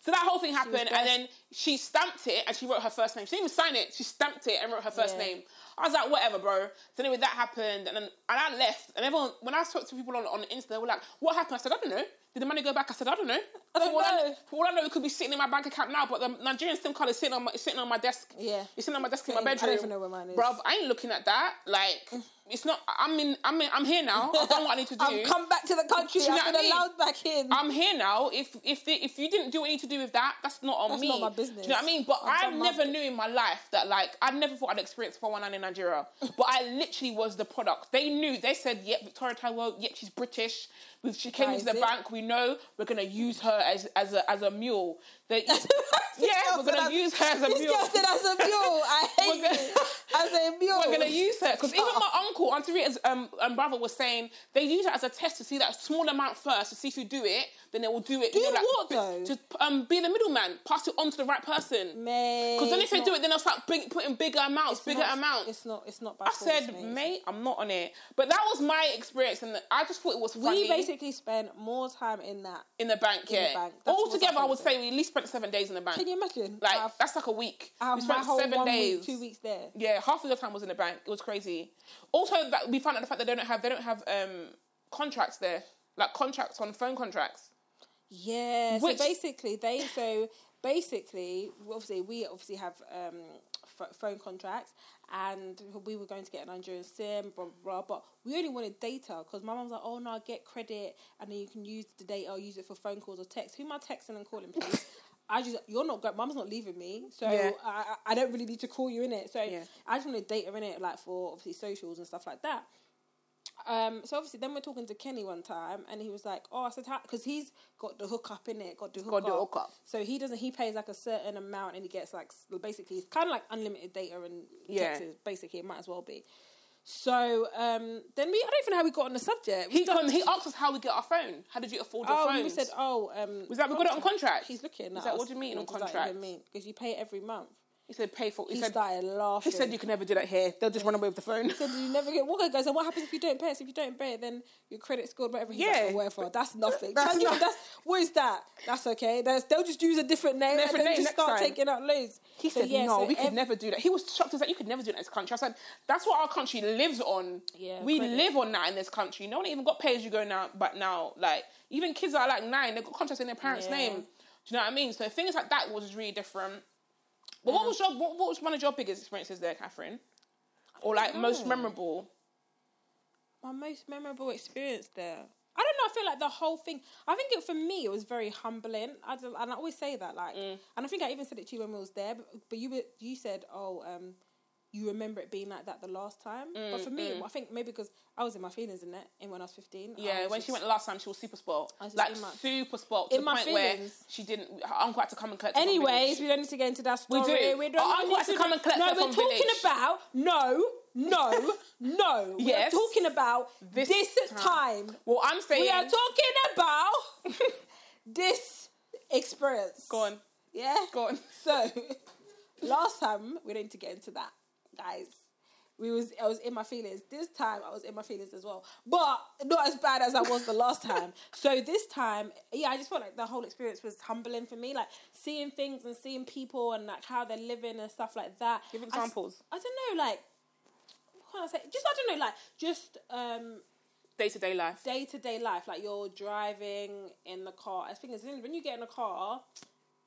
So that whole thing happened, and then she stamped it and she wrote her first name. She didn't even sign it. She stamped it and wrote her first Yeah. name. I was like, whatever, bro. So anyway, that happened, and then and I left. And everyone, when I spoke to people on on Insta, they were like, "What happened?" I said, "I don't know." Did the money go back? I said, "I don't know." I don't all I know. For all I know, it could be sitting in my bank account now, but the Nigerian SIM card is sitting on my, sitting on my desk. Yeah. it's sitting on my desk in Same. my I don't bedroom. even know where mine is. Bruv, I ain't looking at that. Like, it's not. I'm in. I'm in. I'm here now. I've done what I need to do. I've come back to the country. I've been I mean? allowed back in. I'm here now. If if the, if you didn't do what you need to do with that, that's not on That's me. not my business. Do you know what I mean? But I never knew in my life that like I never thought I'd experience 419 in Nigeria. but I literally was the product. They knew. They said, "Yep, Victoria Taiwo. Yep, she's British. She came into the it. bank. We know we're gonna use her as as a as a mule. They, yeah, we're gonna use her as a This mule. girl said as a mule. I hate gonna- you. As a mule. We're gonna use her because even my uncle, Auntie Rita's um, um, brother, was saying they use it as a test to see that small amount first to see if you do it. Then they will do it. Do you know, what, be- though? To um, be the middleman, pass it on to the right person. Mate, Because then if they do it, then they'll start big, putting bigger amounts, bigger not- amounts. It's not. It's not. I said, mate. mate, I'm not on it. But that was my experience, and I just thought it was funny. We basically spent more time in that. in the bank, the yeah. bank. That's what Altogether, I would say we at least spent seven days in the bank. Can you imagine? like I've- that's like a week. We spent whole seven days. week, two weeks there. Yeah, half of the time was in the bank. It was crazy. Also, that we found out the fact that they don't have they don't have um contracts there, like contracts on phone contracts. Yeah. Which- So basically, they so basically, obviously, we obviously have um, ph- phone contracts, and we were going to get a Nigerian SIM, blah blah. blah but we only wanted data because my mum was like, "Oh no, get credit, and then you can use the data or use it for phone calls or text." Who am I texting and calling, please? I just you're not go- mum's not leaving me, so Yeah. I, I I don't really need to call you in it. So Yeah. I just wanted data in it, like for obviously socials and stuff like that. Um, so obviously, then we're talking to Kenny one time, and he was like, "Oh, I said because he's got the hook up in it, got the hookup. Got the hookup. So he doesn't. He pays like a certain amount, and he gets like basically it's kind of like unlimited data and Yeah. texts. Basically, it might as well be. So um, then we, I don't even know how we got on the subject. We He started- he asked us how we get our phone. How did you afford your Oh, phone? we said, oh, um, Was that we got it on contract? He's looking. Is at that what do you mean on contract? Because you pay it every month. He said pay for. He, He said started laughing. he said you can never do that here. They'll just run away with the phone. He said you never get What goes, and what happens if you don't pay us? If you don't pay it, then your credit scored whatever. He's Yeah. like, oh, whatever. That's nothing. That's Tell you, not- that's what is that? That's okay. That's, they'll just use a different name Different and then name just start time. taking out loads. He So, said, yeah, no, so we could never do that. He was shocked. He was like, you could never do that in this country. I said, that's what our country lives on. Yeah, we credit. live on that in this country. No one even got pay as you go now, but now, like, even kids that are like nine, they've got contracts in their parents' Yeah. name. Do you know what I mean? So things like that was really different. But what was your, what, what was one of your biggest experiences there, Catherine? Or like most know. memorable? My most memorable experience there. I don't know. I feel like the whole thing. I think it for me it was very humbling. I and I always say that, like, Mm. and I think I even said it to you when we was there. But, but you were, you said, oh, um, you remember it being like that the last time. but mm, for me, mm. I think maybe because I was in my feelings in it, in when I was fifteen. Yeah, was when just- she went the last time, she was super spoiled. Was Like in my- super spoiled to in the my point where feelings. she didn't. Her uncle had to come and collect Anyways, we don't need to get into that story. do. We don't uncle had to come and collect No, we're talking village. about no, no, no. Yes. We're talking about This this, time. time. Well, I'm saying. We are talking about this experience. Go on, Yeah. go on. So last time we don't need to get into that, guys. We was I was in my feelings. This time I was in my feelings as well, but not as bad as I was the last time. So this time, yeah, I just felt like the whole experience was humbling for me, like seeing things and seeing people and like how they're living and stuff like that. Give examples. I, don't know, like what can I say? Just I don't know, like just um Day to day life. day to day life, like you're driving in the car. I think it's when you get in a car,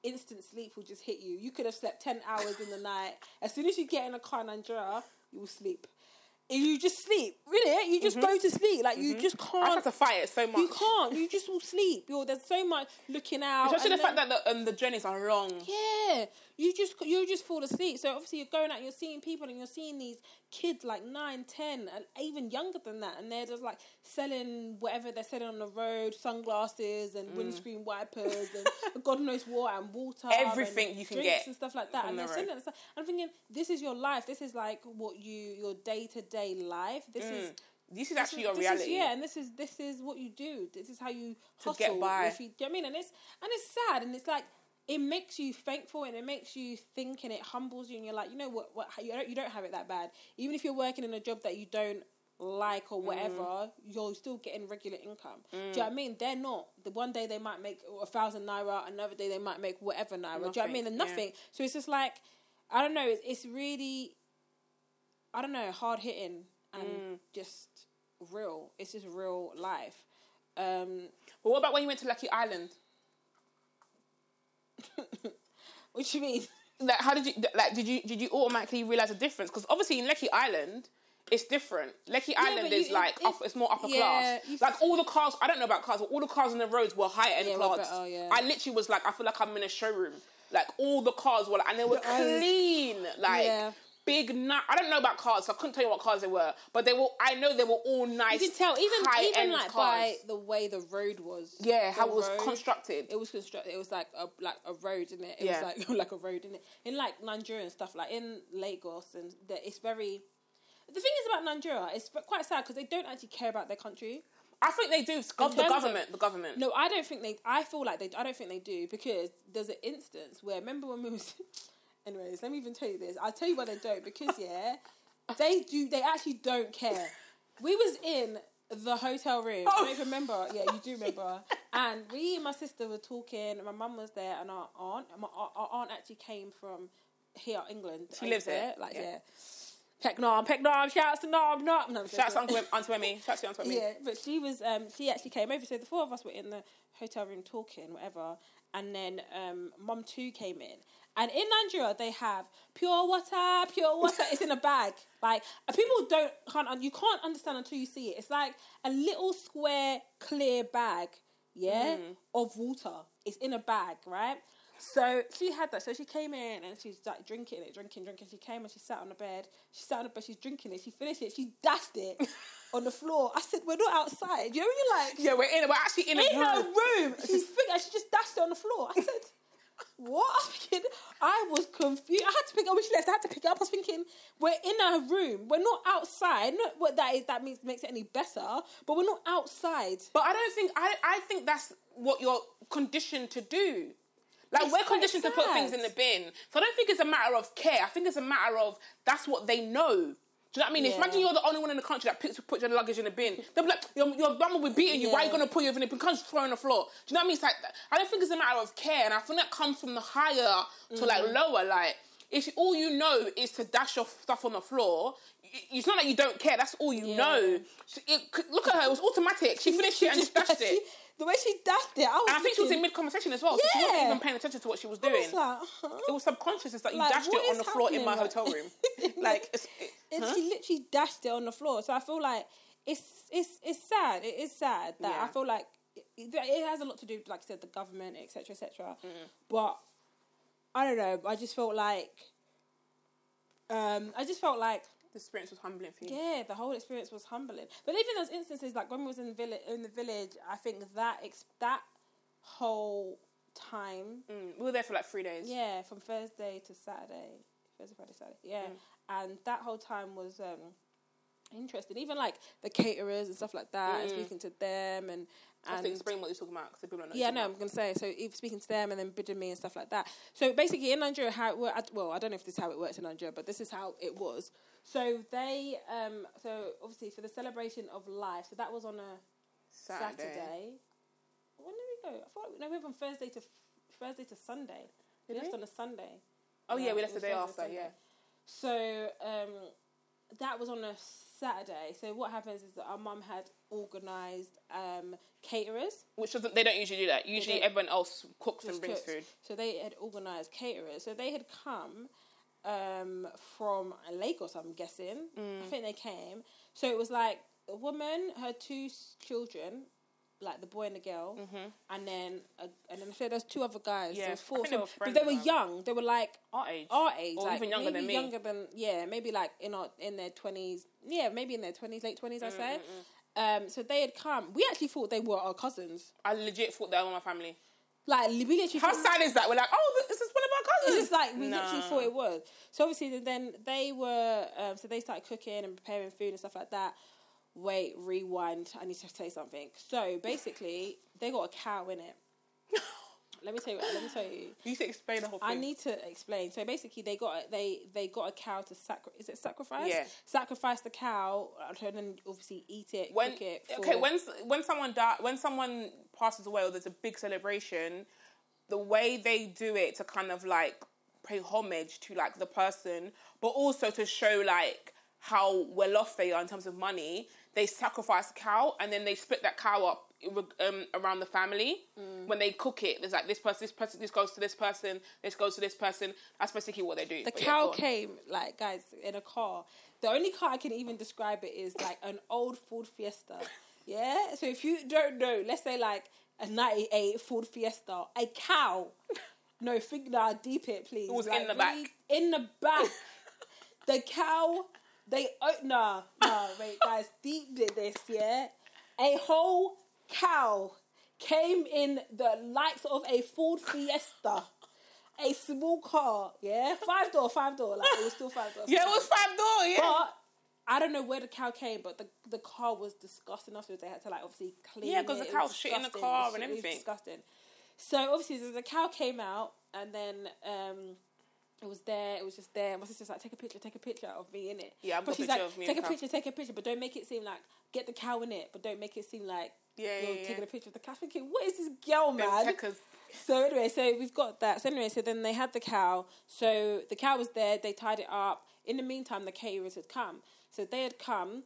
instant sleep will just hit you. You could have slept ten hours in the night. As soon as you get in a car in Nigeria, you will sleep. You just sleep, really, you just Mm-hmm. go to sleep. Like you just can't. I have to fight it so much. you can't. You just will sleep. You're, there's so much looking out. Especially the and fact that the, um, the journeys are long. yeah, you just you just fall asleep. So obviously you're going out, you're seeing people, and you're seeing these kids like nine, ten, and even younger than that, and they're just like selling whatever they're selling on the road, sunglasses Mm. and windscreen wipers and God knows what and water, Everything and you can get and stuff like that. And the they're road. selling it. I'm thinking this is your life. This is like what you your day to day life. This is. This is actually your reality. Is, yeah, and this is this is what you do. This is how you hustle. To get by. If you, do you know what I mean? And it's and it's sad, and it's like it makes you thankful, and it makes you think, and it humbles you, and you're like, you know what? What you don't you don't have it that bad. Even if you're working in a job that you don't like or whatever, Mm. you're still getting regular income. Do you know what I mean? They're not. The one day they might make a thousand naira, another day they might make whatever naira. do you know what I mean? Nothing, And yeah. nothing. So it's just like I don't know. It's, it's really I don't know, hard hitting and Mm. just real. It's just real life. Um, But what about when you went to Lekki Island? what do you mean? Like, how did you like? Did you did you automatically realize the difference? Because obviously in Lekki Island, it's different. Lekki Island but is like up, it's more upper yeah, class. Like all the cars, I don't know about cars, but all the cars on the roads were higher end Yeah, were cars. better, yeah. I literally was like, I feel like I'm in a showroom. Like all the cars were, like, and they were The clean, like Yeah. Big. Ni- I don't know about cars, so I couldn't tell you what cars they were, but they were. I know they were all nice. You can tell even even like cars. by the way the road was. yeah, how it was road, constructed. It was constructed. It was like a like a road in it. It Yeah. was like like a road in it. In like Nigeria and stuff like in Lagos and the, it's very. The thing is about Nigeria, it's quite sad because they don't actually care about their country. I think they do. Of the terms of- government, the government. No, I don't think they. I feel like they. I don't think they do because there's an instance where remember when we was. Anyways, let me even tell you this. I'll tell you why they don't because yeah, they do. They actually don't care. We was in the hotel room. I don't even remember. Yeah, you do remember. And we and my sister were talking. And my mum was there, and our aunt. And my, our, our aunt actually came from here, England. She lives here? Like Yeah. yeah. Peckham, Peckham, shouts to Nom, Nom. No, Shouts to Uncle, Auntie Emmy. Shouts to Auntie Emmy. Yeah, but she was um she actually came over. So the four of us were in the hotel room talking, whatever. And then um mum too came in. And in Nigeria they have pure water, pure water. it's in a bag. Like people don't can't you can't understand until you see it. It's like a little square clear bag, yeah, mm. of water. It's in a bag, right? So she had that. So she came in and she's like drinking it, drinking, drinking. She came and she sat on the bed. She sat on the bed. She's drinking it. She finished it. She dashed it on the floor. I said, "We're not outside." You know when you're like, Yeah, we're in. We're actually in a in a room. room. She figured she just dashed it on the floor. I said, "What?" I, was thinking, I was confused. I had to pick up when she left. I had to pick it up. I was thinking, "We're in a room. We're not outside. Not what that is. That means makes it any better. But we're not outside." But I don't think I. I think that's what you're conditioned to do. Like It's we're quite conditioned to put sad. things in the bin. So I don't think it's a matter of care. I think it's a matter of that's what they know. Do you know what I mean? Yeah. imagine you're the only one in the country that puts your luggage in the bin, they'll be like, your, your mum will be beating you. Why are you going to put your in the bin? Just throw on the floor. Do you know what I mean? It's like I don't think it's a matter of care, and I think that comes from the higher to like Mm. lower. Like if all you know is to dash your stuff on the floor, it's not that you don't care. That's all you Yeah. know. So it, look at her; it was automatic. She finished it and just dashed it. The way she dashed it, I was. And I think she was in mid conversation as well. So she wasn't even paying attention to what she was doing. was like, huh? it was subconscious. It's like you Like, dashed it on the floor in my happening? hotel room. like, it's, it, huh? she literally dashed it on the floor. So I feel like it's it's it's sad. It is sad that Yeah. I feel like it, it has a lot to do, like I said, the government, etc., etc. Mm. But I don't know. I just felt like, um, I just felt like the experience was humbling for you. yeah, the whole experience was humbling. But even those instances, like when we was in the village, in the village, I think that ex- that whole time Mm, we were there for like three days. yeah, from Thursday to Saturday. Thursday, Friday, Saturday. Yeah. Mm. And that whole time was um interesting. Even like the caterers and stuff like that, and Mm. speaking to them and I have and explain what you're talking about because people don't know. yeah, no, I'm gonna say so. Even speaking to them and then bidding me and stuff like that. So basically, in Nigeria, how it wor- I- well, I don't know if this is how it works in Nigeria, but this is how it was. So they, um, so obviously for the celebration of life, so that was on a about. Saturday. When did we go? I thought no, we went from Thursday to Thursday to Sunday. We Did left we? on a Sunday. Oh yeah, we left the day after. Yeah. So um, that was on a Saturday. So what happens is that our mum had organised um, caterers. Which doesn't. They don't usually do that. Usually everyone else cooks and brings cooks. food. So they had organised caterers. So they had come um, from Lagos. I'm guessing. Mm. I think they came. So it was like a woman, her two children, like the boy and the girl, and then a, and then I think there's two other guys. Mm-hmm. Yeah, was four. think they were they were young. They were like Our age. our age, Or like even younger maybe than me. Younger than yeah, maybe like in our, in their twenties. Yeah, maybe in their twenties, late twenties. Mm, I say. Um, so they had come. We actually thought they were our cousins. I legit thought they were my family. Like we literally. How thought- sad is that? We're like, oh, this is one of our It's cousins. just like we literally thought it was. So obviously then they were um, so they started cooking and preparing food and stuff like that. Wait, rewind. I need to say something. So basically, they got a cow in it. let me tell you. Let me tell you. You need to explain the whole thing. I need to explain. So basically, they got a- they they got a cow to sacri- Is it sacrifice? Yeah. Sacrifice the cow uh, and then obviously eat it, when cook it. For, okay when when someone die, when someone passes away or there's a big celebration, the way they do it to kind of like pay homage to like the person, but also to show like how well off they are in terms of money. They sacrifice a cow and then they split that cow up um, around the family. When they cook it, there's like this person, this person, this goes to this person, this goes to this person. That's basically what they do. The But yeah, cow go came, like, guys, in a car. The only car I can even describe it is like an old Ford Fiesta. Yeah? So if you don't know, let's say like a 98 Ford Fiesta, a cow. No, think nah, deep it, please. It was Like, in the really- back. In the back. the cow, they, oh, nah, nah, wait, guys, deep did this, yeah? A whole cow came in the likes of a Ford Fiesta a small car, yeah, five door, five door, like it was still five door. Yeah, it was five door. Yeah. But I don't know where the cow came, but the the car was disgusting enough, so they had to like obviously clean. Yeah, 'cause because the cow was shit in the car and it was everything. disgusting. So obviously, the, the cow came out, and then um, it was there. It was just there. My sister's like, "Take a picture, take a picture of me in it." Yeah, I've but she's picture like, of me "Take a cow." picture, take a picture, but don't make it seem like get the cow in it, but don't make it seem like Yeah, you're yeah, yeah. taking a picture of the cow." Thinking, what is this girl, man? peckers. So anyway, so we've got that. So anyway, so then they had the cow. So the cow was there. They tied it up. In the meantime, the caterers had come. So they had come,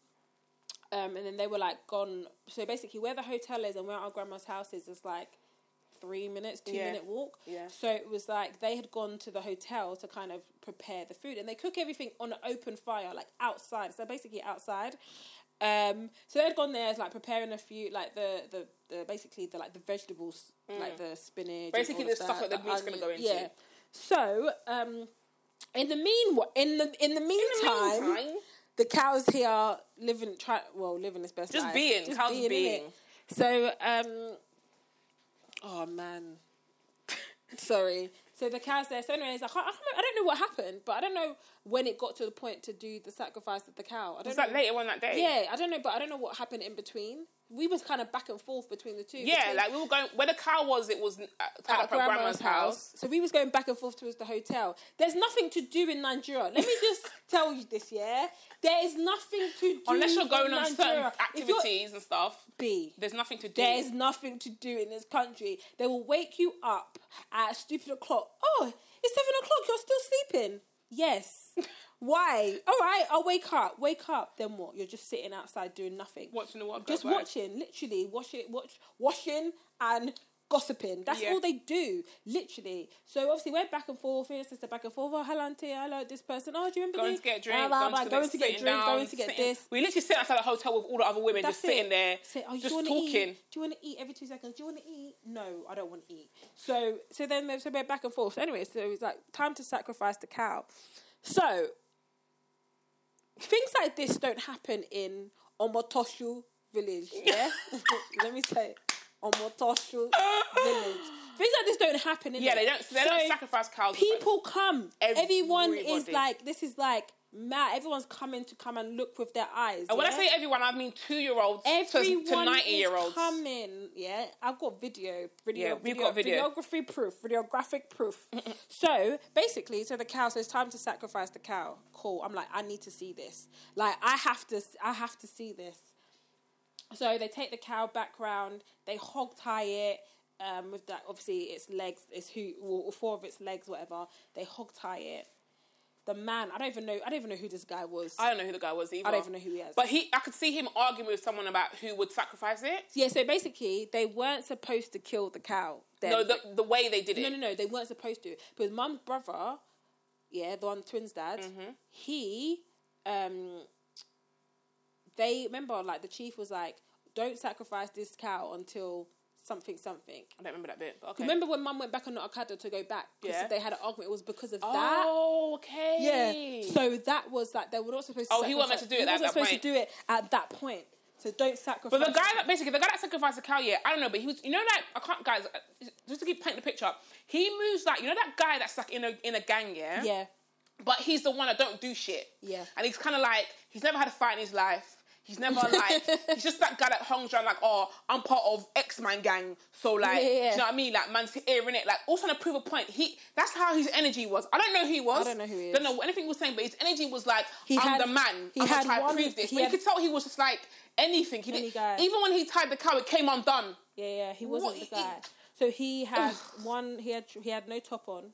um, and then they were like gone. So basically, where the hotel is and where our grandma's house is is like three minutes, two Yeah. minute walk. Yeah. So it was like they had gone to the hotel to kind of prepare the food, and they cook everything on an open fire, like outside. So basically outside. Um, so they'd gone there, like preparing a few, like the the, the basically the like the vegetables, like the spinach, Mm. Basically the stuff that the meat's gonna go into. Yeah. So um, in the mean in the in the meantime, Meantime, the cows here living try well living his best Just life. being, cows innit? being. So um, oh man, sorry. So the cows there. So anyways, I, can't, I, I don't know what happened, but I don't know when it got to the point to do the sacrifice of the cow. I don't was know. that later on that day? Yeah, I don't know, but I don't know what happened in between. We was kind of back and forth between the two. Yeah, between- like we were going where the car was. It was uh, at up at grandma's house. So we was going back and forth towards the hotel. There's nothing to do in Nigeria. Let me just tell you this, yeah. There is nothing to do Unless you're going in on certain Nigeria. If you're- activities and stuff, B. there's nothing to do. There's nothing to do in this country. They will wake you up at stupid o'clock. Oh, it's seven o'clock. You're still sleeping. Yes. Why? All right, I'll wake up. Wake up. Then what? You're just sitting outside doing nothing. watching the world. just go watching, literally watching, watch, washing and gossiping. That's Yeah. all they do, literally. So obviously we're back and forth. Me and sister back and forth. Oh, hello, auntie. Hello, this person. Oh, do you remember Going this? to get a drink, Blah, blah, going, blah, to, going to get a drink, down, going to get sitting- this. We literally sit outside the hotel with all the other women That's just sitting there, Say, oh, do just you wanna talking. Eat? Do you want to eat every two seconds? Do you want to eat? No, I don't want to eat. So, so then so we're back and forth. So anyway, so it's like time to sacrifice the cow. So things like this don't happen in Omotoshu village. Yeah, let me say, Omotoshu village. Things like this don't happen in Yeah, it. they don't. They don't sacrifice cows. People come. Everyone is like, this is like mad. Everyone's coming to come and look with their eyes. And when yeah? I say everyone, I mean two year olds to, Everyone to ninety year is olds. coming. Yeah, I've got video, video, Yeah, we've video, got video. videography proof, videographic proof. so basically, so the cow. So it's time to sacrifice the cow. Cool. I'm like, I need to see this. Like, I have to. I have to see this. So they take the cow back round. They hog tie it. Um, with that, obviously, its legs, its who, or four of its legs, whatever. They hog tie it. The man, I don't even know. I don't even know who this guy was. I don't know who the guy was either. I don't even know who he is. But he, I could see him arguing with someone about who would sacrifice it. Yeah, so basically, they weren't supposed to kill the cow. Then. No, the the way they did it. no, no, no, they weren't supposed to. Because mum's brother, yeah, the one twins dad, Mm-hmm. he, um, they remember like the chief was like, don't sacrifice this cow until something something. I don't remember that bit. But okay. Remember when mum went back on the Okada to go back? because Yeah. they had an argument. It was because of that. Oh, okay. Yeah. So that was like they were not supposed to. Oh, he wasn't meant to do it He wasn't supposed point. to do it at that point. So don't sacrifice. But the guy that basically the guy that sacrificed the cow, yeah, I don't know, but he was, you know, like I can't, guys, uh, just to keep painting the picture, he moves like you know that guy that's like in a in a gang, yeah, Yeah. but he's the one that don't do shit, Yeah. and he's kind of like he's never had a fight in his life. He's never like he's just that guy that hangs around like oh I'm part of X Man gang. So like Yeah, yeah, you know what I mean? Like man's hearing it. Like also trying to prove a point he that's how his energy was. I don't know who he was. I don't know who he don't know anything he was saying but his energy was like He I'm had- the man. he I'm gonna had try to prove this. he but had- you could tell he was just like anything. He Any did even when he tied the cow it came undone. Yeah, yeah, he wasn't What- the guy. So he had one. He had he had no top on,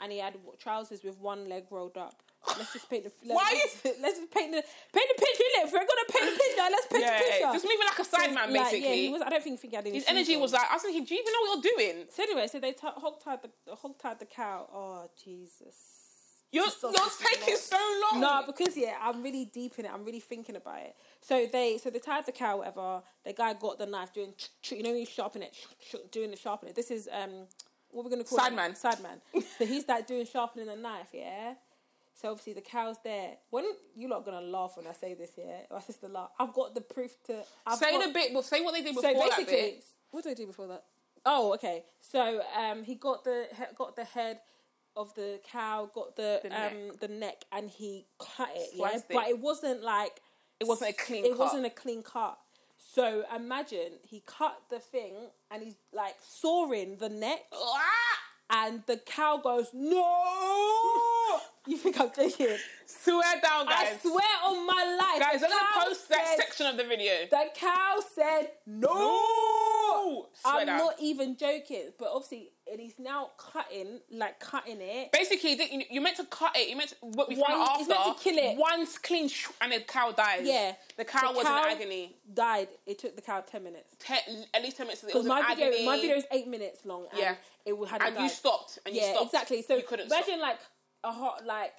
and he had trousers with one leg rolled up. Let's just paint the. Let's, Why Let's, let's just paint the paint the picture. Innit? If we're gonna paint the picture, let's paint yeah the picture. just moving like a sideman like, basically yeah, he was. I don't think he had any. his energy on. was like I was thinking do you even know what you're doing So anyway, so they t- hog tied the hog tied the cow. Oh Jesus. you're, you're taking so long No, because yeah, I'm really deep in it. I'm really thinking about it. So they, so they tied the cow, whatever. The guy got the knife, doing, you know, he's sharpening it, doing the sharpening. This is um, what we're gonna call Sideman. It? Sideman. so he's like doing sharpening the knife, yeah. So obviously the cow's there. When you lot gonna laugh when I say this, yeah? My sister laugh. I've got the proof to. I've say got, the bit well, say what they did before so that basically, bit what did they do before that? Oh, okay. So um, he got the got the head of the cow, got the, The um the neck, and he cut it. Yeah, it. but it wasn't like it wasn't a clean it cut. wasn't a clean cut. So imagine he cut the thing and he's like sawing the neck, Ah! And the cow goes no. you think I'm joking? swear down guys I swear on my life, guys the I'm gonna post that said- section of the video The cow said no. no swear I'm down. not even joking, but obviously, and he's now cutting, like cutting it. Basically, you- you, you meant to cut it. You meant to, what we One- found out after. meant to kill it. One clean sh- and the cow dies. Yeah, the cow The was cow in agony. Died. It took the cow ten minutes. Ten, at least ten minutes. It Because was my video, agony. my video is eight minutes long. And Yeah. it had and you stopped. And you yeah, stopped. exactly. So you couldn't imagine stop. like a hot like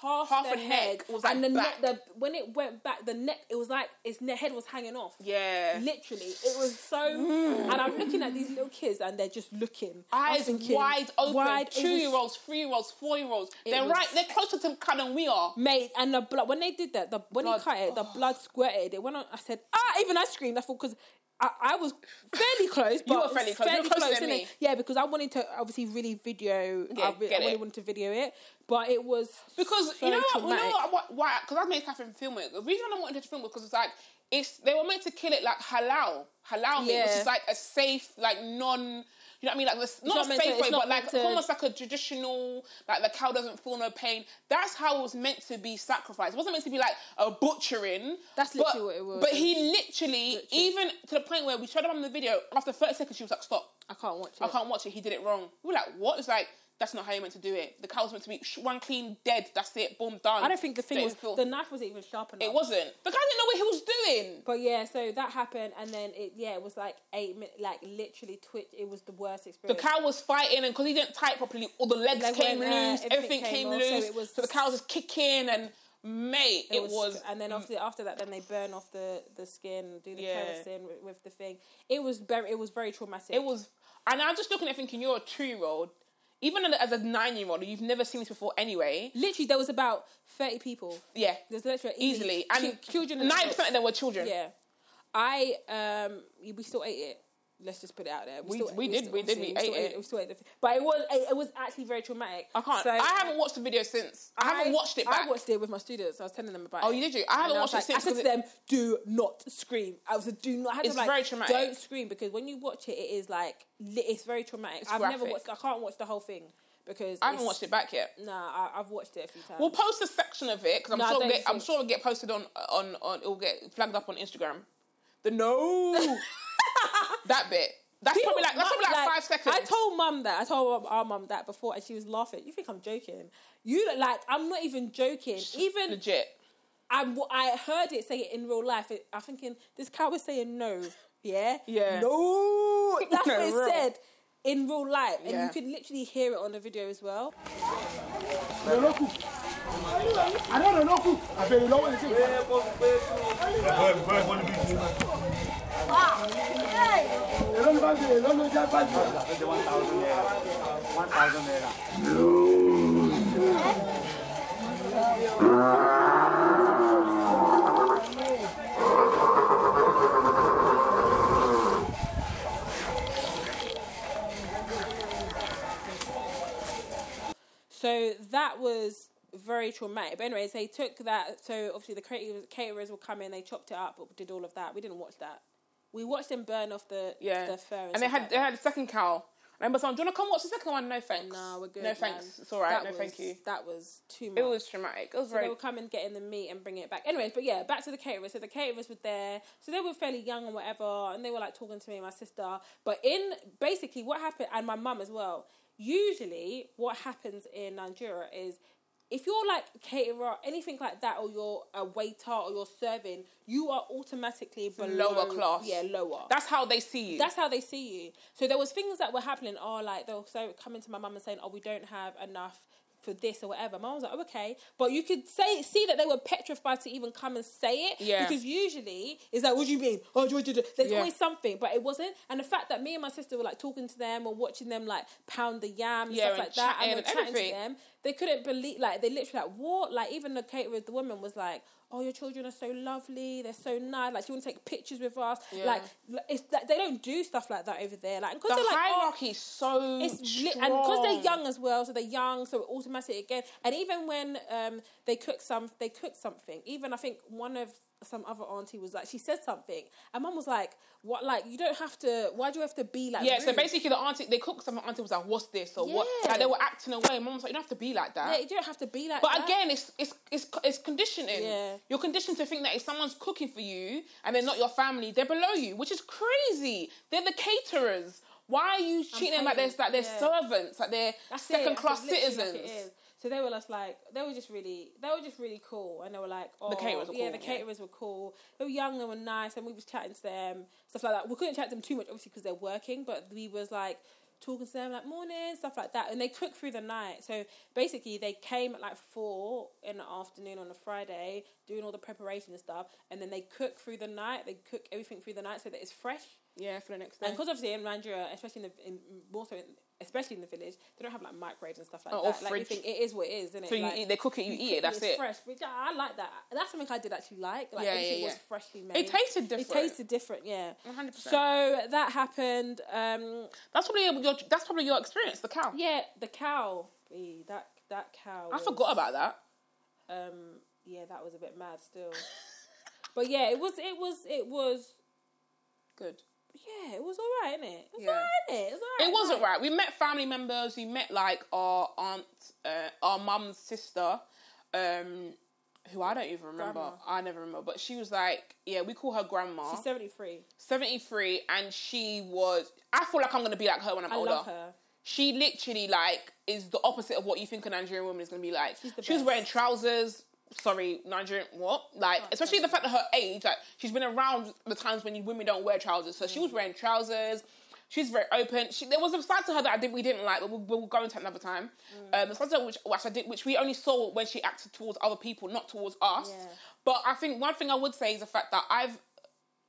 half, Half the a head neck was, like, and the back. neck. The when it went back, the neck. It was like its ne- head was hanging off. Yeah. Literally, it was so. And I'm looking at these little kids, and they're just looking, Eyes thinking, wide open. wide- Two was- year olds, three year olds, four year olds. They're was- right. They're closer to cut than we are. Mate, and the blood when they did that, the when Blood. he cut it, the blood squirted. It went on. I said, ah, even I screamed. I thought because I, I was fairly close. But were fairly close. You were closer than me. Yeah, because I wanted to obviously really video. Yeah, I, re- get I really wanted to video it, but it was Because so you know what? You know what? why? Because I made Catherine film it. The reason I wanted to film it because it's like it's they were meant to kill it like halal, halal meat, which is like a safe, like non. You know what I mean? Like this, not, not a meant to- safe way, but like to- almost like a traditional, like the cow doesn't feel no pain. That's how it was meant to be sacrificed. It wasn't meant to be like a butchering. That's but- literally what it was. But he literally, Literally. even to the point where we showed him on the video, after 30 seconds, she was like, stop. I can't watch it. I can't watch it. He did it wrong. We were like, what? It's like, that's not how you meant to do it. The cow was meant to be sh- one clean, dead. That's it. Boom, done. I don't think the thing was feel- the knife wasn't even sharp enough. it wasn't. The guy didn't know what he was doing. But yeah, so that happened, and then it yeah, it was like eight minutes, like literally twitch. It was the worst experience. The cow was fighting, and because he didn't tie it properly, all the legs Leg came went, uh, loose, everything everything came off, so loose. it was so the cow was just kicking, and mate, it, was, and then after after that, then they burn off the the skin, do the Yeah. kerosene with, with the thing. It was very, it was very traumatic. it was. And I'm just looking at thinking, you're a two year old. Even as a nine year old, you've never seen this before anyway. literally there was about thirty people. Yeah, There's literally easily. And children. and Nine adults. percent of them were children. Yeah, I um, we still ate it. Let's just put it out there. We- still, we did, still- we did, we ate still it. We still ate the, but it was it was actually very traumatic. I can't. So I haven't watched the video since. I, haven't watched it back. I watched it with my students. I was telling them about Oh, it. you did you? I haven't watched was it since. I said to them, "Do not scream." I was like, "Do not." I had It's to like, very traumatic. Don't scream because when you watch it, it is like it's very traumatic. It's I've never graphic. watched. I can't watch the whole thing because I haven't watched it back yet. Nah, I, I've watched it a few times. We'll post a section of it because I'm No, sure get, I'm sure it'll get posted on on on it'll get flagged up on Instagram. The no, that bit. That's People- probably like that's probably like, Mum, five seconds. I told mum that. I told our mum that before, and she was laughing. You think I'm joking? You look like I'm not even joking. Even legit. I, I heard it say it in real life. It, I'm thinking this cow was saying no. Yeah. Yeah. No. That's No, what it real. said in real life, and Yeah. you could literally hear it on the video as well. lọ́lọ́kù àná lọ́lọ́kù àbẹ̀rẹ̀ já báàgì. So that was very traumatic. But anyways, they took that. So obviously the caterers, caterers will come in, they chopped it up, did all of that. We didn't watch that. We watched them burn off the Yeah. the fur. and they had like they had a second cow. I remember someone, do you want to come watch the second one? No thanks. No, we're good. No man. thanks. It's all right. That no was- thank you. That was too much. It was traumatic. It was So very. they will come and get in the meat and bring it back. Anyways, but yeah, back to the caterers. So the caterers were there. So they were fairly young and whatever, and they were like talking to me and my sister. But in basically what happened, and my mum as well. Usually, what happens in Nigeria is if you're like a caterer, anything like that, or you're a waiter or you're serving, you are automatically below lower class. Yeah, lower. That's how they see you. That's how they see you. So there was things that were happening. Oh, like they'll so coming to my mum and saying, "Oh, we don't have enough for this or whatever." Mum was like, oh, "Okay," but you could say see that they were petrified to even come and say it. Yeah. Because usually it's like, "What do you mean?" Oh, do, do, do. there's Yeah. always something, but it wasn't. And the fact that me and my sister were like talking to them or watching them like pound the yam and Yeah, stuff and like that, and we're and chatting everything. to them, they couldn't believe. Like they literally like what? Like even the caterer, the woman was like. Oh, your children are so lovely. They're so nice. Like, you want to take pictures with us. Yeah. Like, it's that they don't do stuff like that over there. Like, the because they're like, oh, hierarchy is so it's li- and because they're young as well, so they're young, so automatic again. And even when um they cook some, they cook something. Even I think one of some other auntie was like, she said something, and mum was like, "What? Like you don't have to. Why do you have to be like?" Yeah, so basically the auntie they cooked something. Auntie was like, "What's this?" or "What?" Like they were acting away. Mom was like, "You don't have to be like that." yeah, you don't have to be like. That. But that. again, it's it's it's it's conditioning. Yeah. You're conditioned to think that if someone's cooking for you and they're not your family, they're below you, which is crazy. They're the caterers. Why are you treating them like they're like they're yeah. servants, like they're That's second that's class citizens? like it. So they were just like they were just really they were just really cool. And they were like oh caterers were yeah cool, the yeah. caterers were cool. They were young and were nice and we was chatting to them stuff like that. We couldn't chat to them too much obviously because they're working but we was like talking to them like morning stuff like that. And they cook through the night. So basically they came at like four in the afternoon on a Friday doing all the preparation and stuff. And then they cook through the night. They cook everything through the night so that it's fresh. Yeah, for the next day. and because obviously in Nigeria, especially in, the, in more so, in, especially in the village, they don't have like microwaves and stuff like Oh, that. Like you think it is what it is, isn't it? so you like, eat, they cook it, you, eat it. That's it's it. fresh, which I, I like that. That's something I did actually like. Like Yeah, everything yeah, was freshly made. It tasted different. It tasted different, yeah. 100%. So that happened. Um, That's probably your that's probably your experience. The cow. yeah, the cow. That that cow. I forgot about that. Um, yeah, that was a bit mad still. but yeah, it was. It was. It was. Good. Yeah, it was alright, innit? It was Yeah. alright, innit? It was alright. It wasn't right. We met family members. We met like our aunt, uh, our mum's sister, um, who I don't even remember. Grandma. I never remember. But she was like, yeah, we call her grandma. She's seventy three. 73 and she was I feel like I'm gonna be like her when I'm I older. love her. She literally like is the opposite of what you think a Nigerian woman is gonna be like. She's the she was wearing trousers. Sorry, Nigerian what? Like, Oh, especially the fact that her age, like she's been around the times when you, women don't wear trousers. So she Mm. was wearing trousers. She's very open. She, there was a side to her that I did we didn't like, but we'll, we'll go into another time. Mm. Um, the side to her which, which I did, which we only saw when she acted towards other people, not towards us. Yeah. But I think one thing I would say is the fact that I've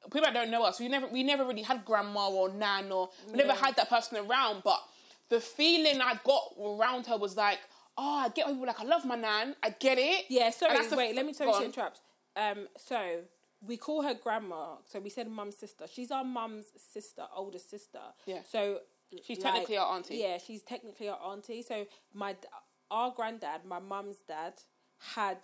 people that don't know us, we never we never really had grandma or nan or we never had that person around. But the feeling I got around her was like, oh, I get people like I love my nan, I get it. Yeah, sorry, wait, let me tell you to on. interrupt. Um, so we call her grandma. So we said mum's sister. She's our mum's sister, older sister. Yeah. So She's technically our auntie. Yeah, she's technically our auntie. So my our granddad, my mum's dad, had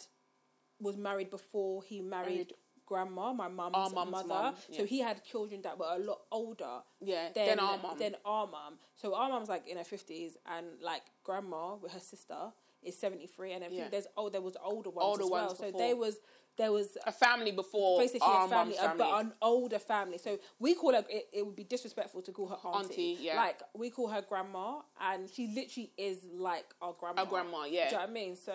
was married before he married. Grandma, my mum's, mother. mum, So he had children that were a lot older Yeah, than, then our mum. Than our mum. So our mum's like in her fifties, and like grandma with her sister is seventy three, and I think Yeah. there's oh there was older ones Older as well. ones so there was there was a family before basically our a family, a- but an older family. So we call her. It, it would be disrespectful to call her auntie. Auntie, yeah. Like we call her grandma, and she literally is like our grandma. Our grandma, yeah. Do you know what I mean? So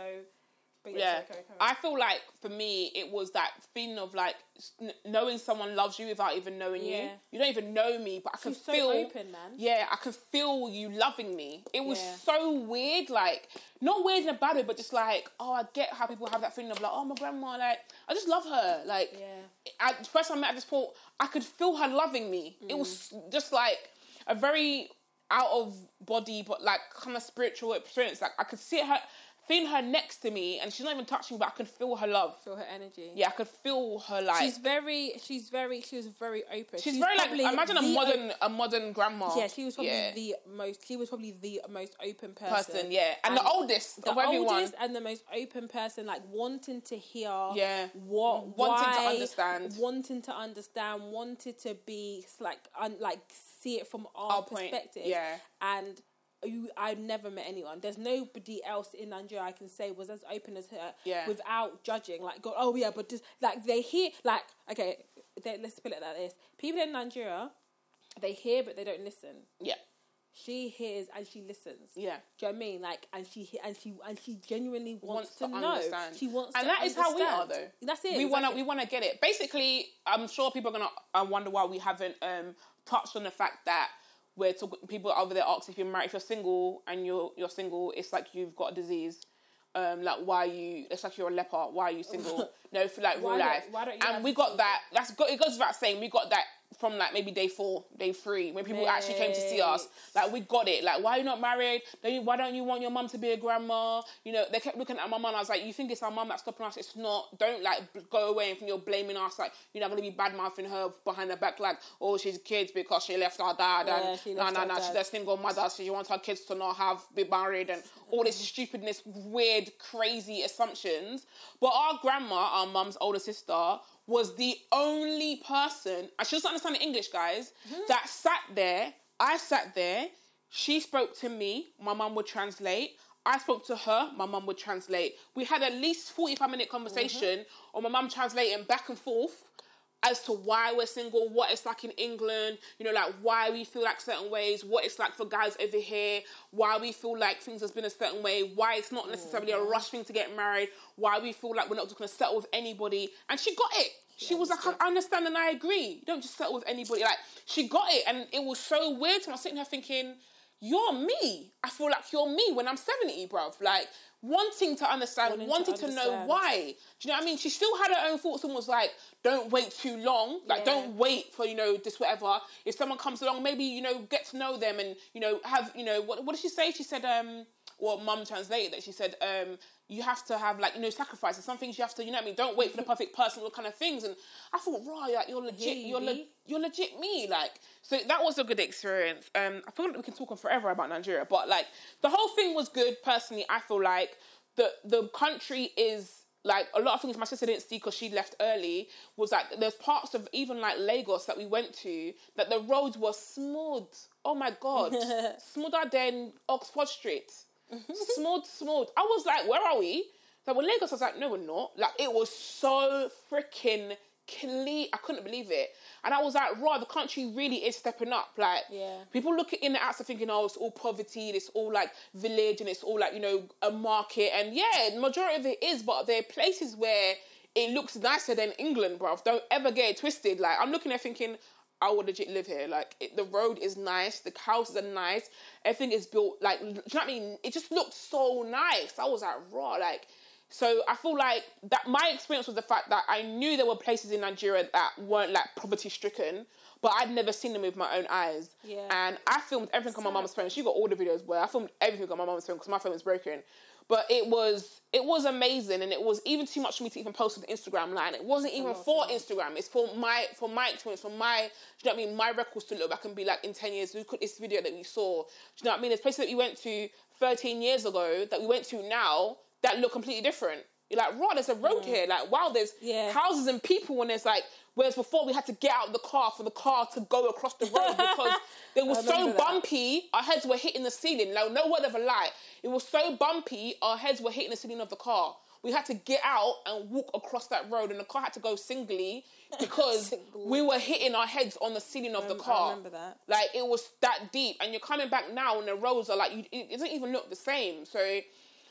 But yeah, yeah, carry- carry. I feel like for me it was that feeling of like kn- knowing someone loves you without even knowing you. Yeah. You don't even know me, but I can She's so feel open, man. Yeah, I can feel you loving me. It was Yeah. so weird, like not weird in a bad way, but just like oh, I get how people have that feeling of like oh, my grandma, like I just love her, like Yeah. at first I met at this point, I could feel her loving me. It was Mm. just like a very out of body, but like kind of spiritual experience. Like I could see her, feeling her next to me, and she's not even touching me, but I could feel her love. Feel her energy. Yeah, I could feel her like. She's very, she's very, she was very open. She's very like imagine a modern a modern grandma. Yeah, she was probably Yeah. the most. She was probably the most open person. person. Yeah, and, the oldest the of everyone. oldest and the most open person, like wanting to hear. Yeah. What Wanting to understand. wanting to understand, wanted to be like, un, like see it from our, Our point, perspective. yeah. and. You, I've never met anyone. There's nobody else in Nigeria I can say was as open as her, Yeah. without judging. Like, go, oh yeah, but just like they hear, like, okay, they, let's put it like this: people in Nigeria, they hear but they don't listen yeah, she hears and she listens. Yeah. Do you know what I mean? Like, and she and she and she genuinely wants, Wants to, to know. understand. She wants, and that is how we are, though. That's it. We wanna we wanna get it. Basically, I'm sure people are gonna uh, wonder why we haven't um, touched on the fact that we're. People over there ask if you're married, if you're single and you're you're single, it's like you've got a disease. Um, like why are you? It's like you're a leper. Why are you single? no, for like Why real life. why don't you and we got that. That's go, it goes without saying. We got that from like maybe day four, day three, when people actually came to see us. Like we got it. Like why are you not married? Don't you, why don't you want your mum to be a grandma? You know, they kept looking at my mum. I was like, you think it's our mum that's stopping us? It's not. Don't like b- go away and think you're blaming us. Like you're not gonna be bad mouthing her behind her back. Like oh, she's kids because she left her dad. And no, no, no, she's a single mother. So she wants her kids to not have be married and all this mm. stupidness, weird, crazy assumptions. But our grandma, our mum's older sister, was the only person, I doesn't understand English, guys, mm-hmm. that sat there. I sat there. She spoke to me. My mum would translate. I spoke to her. My mum would translate. We had at least forty-five minute conversation, mm-hmm. or my mum translating back and forth as to why we're single, what it's like in England, you know, like why we feel like certain ways, what it's like for guys over here, why we feel like things has been a certain way, why it's not necessarily a rush thing to get married, why we feel like we're not just gonna settle with anybody. And she got it. She was like, I understand and I agree. You don't just settle with anybody. Like she got it, and it was so weird. to me. I was sitting there thinking, "You're me. I feel like you're me when I'm 70, bruv. Like wanting to understand, Wanting to wanting to, know understand. why. Do you know what I mean? She still had her own thoughts and was like, "Don't wait too long. Like, Yeah. don't wait for you know this whatever. If someone comes along, maybe you know get to know them and you know have you know what what did she say? She said um." Well, mum translated that she said, um, you have to have like, you know, sacrifices. Some things you have to, you know what I mean? Don't wait for the perfect person, all kind of things. And I thought, right, like, you're legit, you you're, le- you're legit me. Like, so that was a good experience. Um, I feel like we can talk on forever about Nigeria, but like, the whole thing was good. Personally, I feel like the, the country is like a lot of things my sister didn't see because she left early was like there's parts of even like Lagos that we went to that the roads were smooth. Oh my god, smoother than Oxford Street. Smooth, smooth. I was like, where are we? So when Lagos, I was like, no, we're not. Like it was so freaking clean. I couldn't believe it. And I was like, right, the country really is stepping up. Like, Yeah. people look in the outside thinking, oh, it's all poverty, it's all like village, and it's all like, you know, a market. And yeah, the majority of it is, but there are places where it looks nicer than England, bruv. Don't ever get it twisted. Like, I'm looking there thinking, I would legit live here. Like, it, the road is nice, the houses are nice, everything is built, like, do you know what I mean? It just looked so nice. I was like, raw, like, so I feel like that my experience was the fact that I knew there were places in Nigeria that weren't like poverty stricken, but I'd never seen them with my own eyes. Yeah. And I filmed everything on my mum's phone. She got all the videos where I filmed everything on my mum's phone because my phone was broken. But it was it was amazing, and it was even too much for me to even post on the Instagram line. It wasn't even for Instagram. It's for my for my experience, for my do you know what I mean? My records to look back and be like in ten years, look at this video that we saw. Do you know what I mean? There's places that we went to 13 years ago that we went to now that look completely different. You're like, right, there's a road here. Like, wow, there's Yeah. houses and people, and there's like, whereas before we had to get out of the car for the car to go across the road because it was so that. bumpy, our heads were hitting the ceiling. Like, no word of a lie. It was so bumpy, our heads were hitting the ceiling of the car. We had to get out and walk across that road, and the car had to go singly because Singly. we were hitting our heads on the ceiling of the rem- I car. remember that. Like it was that deep, and you're coming back now, and the roads are like you, it doesn't even look the same. So,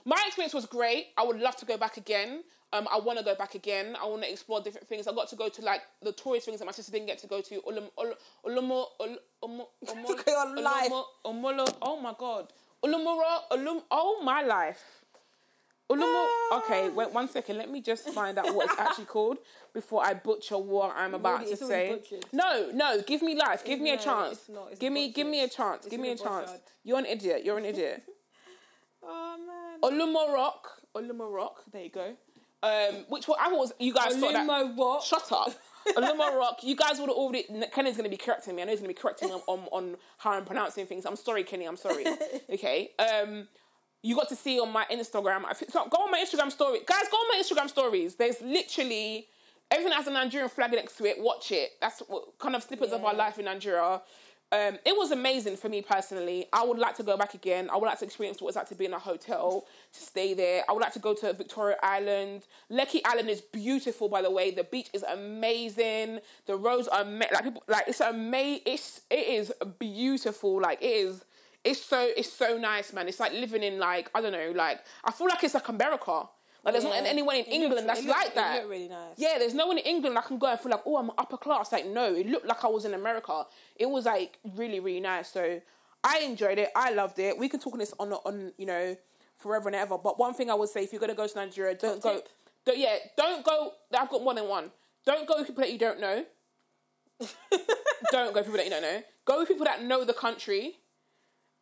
My experience was great. I would love to go back again. Um, I want to go back again. I want to explore different things. I got to go to like the tourist things that my sister didn't get to go to. Ulum, Ul- Ulumo, Ul- Umo- Umo- Look at your life. Ulumo- Umulo- Oh my god. Ulumuro, Ulum. Oh my life. Ulumo. Okay, wait one second. Let me just find out what it's actually called before I butcher what I'm about Already- to say. butchered. No, no. Give me life. Give me a chance. it's not. It's give me, give me a chance. It's give me a really chance. butchered. You're an idiot. You're an idiot. Oh man. Olumorok. Olumo Rock. There you go. Um, which one? I was. You guys thought that. What? Shut up. Olumo Rock. You guys would have already. Kenny's going to be correcting me. I know he's going to be correcting me on, on how I'm pronouncing things. I'm sorry, Kenny. I'm sorry. okay. Um, you got to see on my Instagram. I so go on my Instagram story, guys. Go on my Instagram stories. There's literally everything has a Nigerian flag next to it. Watch it. That's what kind of snippets of our life in Nigeria. Um, it was amazing for me personally. I would like to go back again. I would like to experience what it's like to be in a hotel, to stay there. I would like to go to Victoria Island. Lekki Island is beautiful, by the way. The beach is amazing. The roads are ama- like people like it's amazing. It's it is beautiful. Like it is. It's so it's so nice, man. It's like living in like I don't know. Like I feel like it's like America. Like there's not anyone in It England looked- that's it looked- like that. really nice. Yeah, there's no one in England I can go and feel like, oh, I'm upper class. Like, no, it looked like I was in America. It was like really, really nice. So I enjoyed it. I loved it. We can talk on this on on you know forever and ever. But one thing I would say, if you're gonna go to Nigeria, don't go. Don't, yeah, don't go. I've got more than one. Don't go with people that you don't know. don't go with people that you don't know. Go with people that know the country.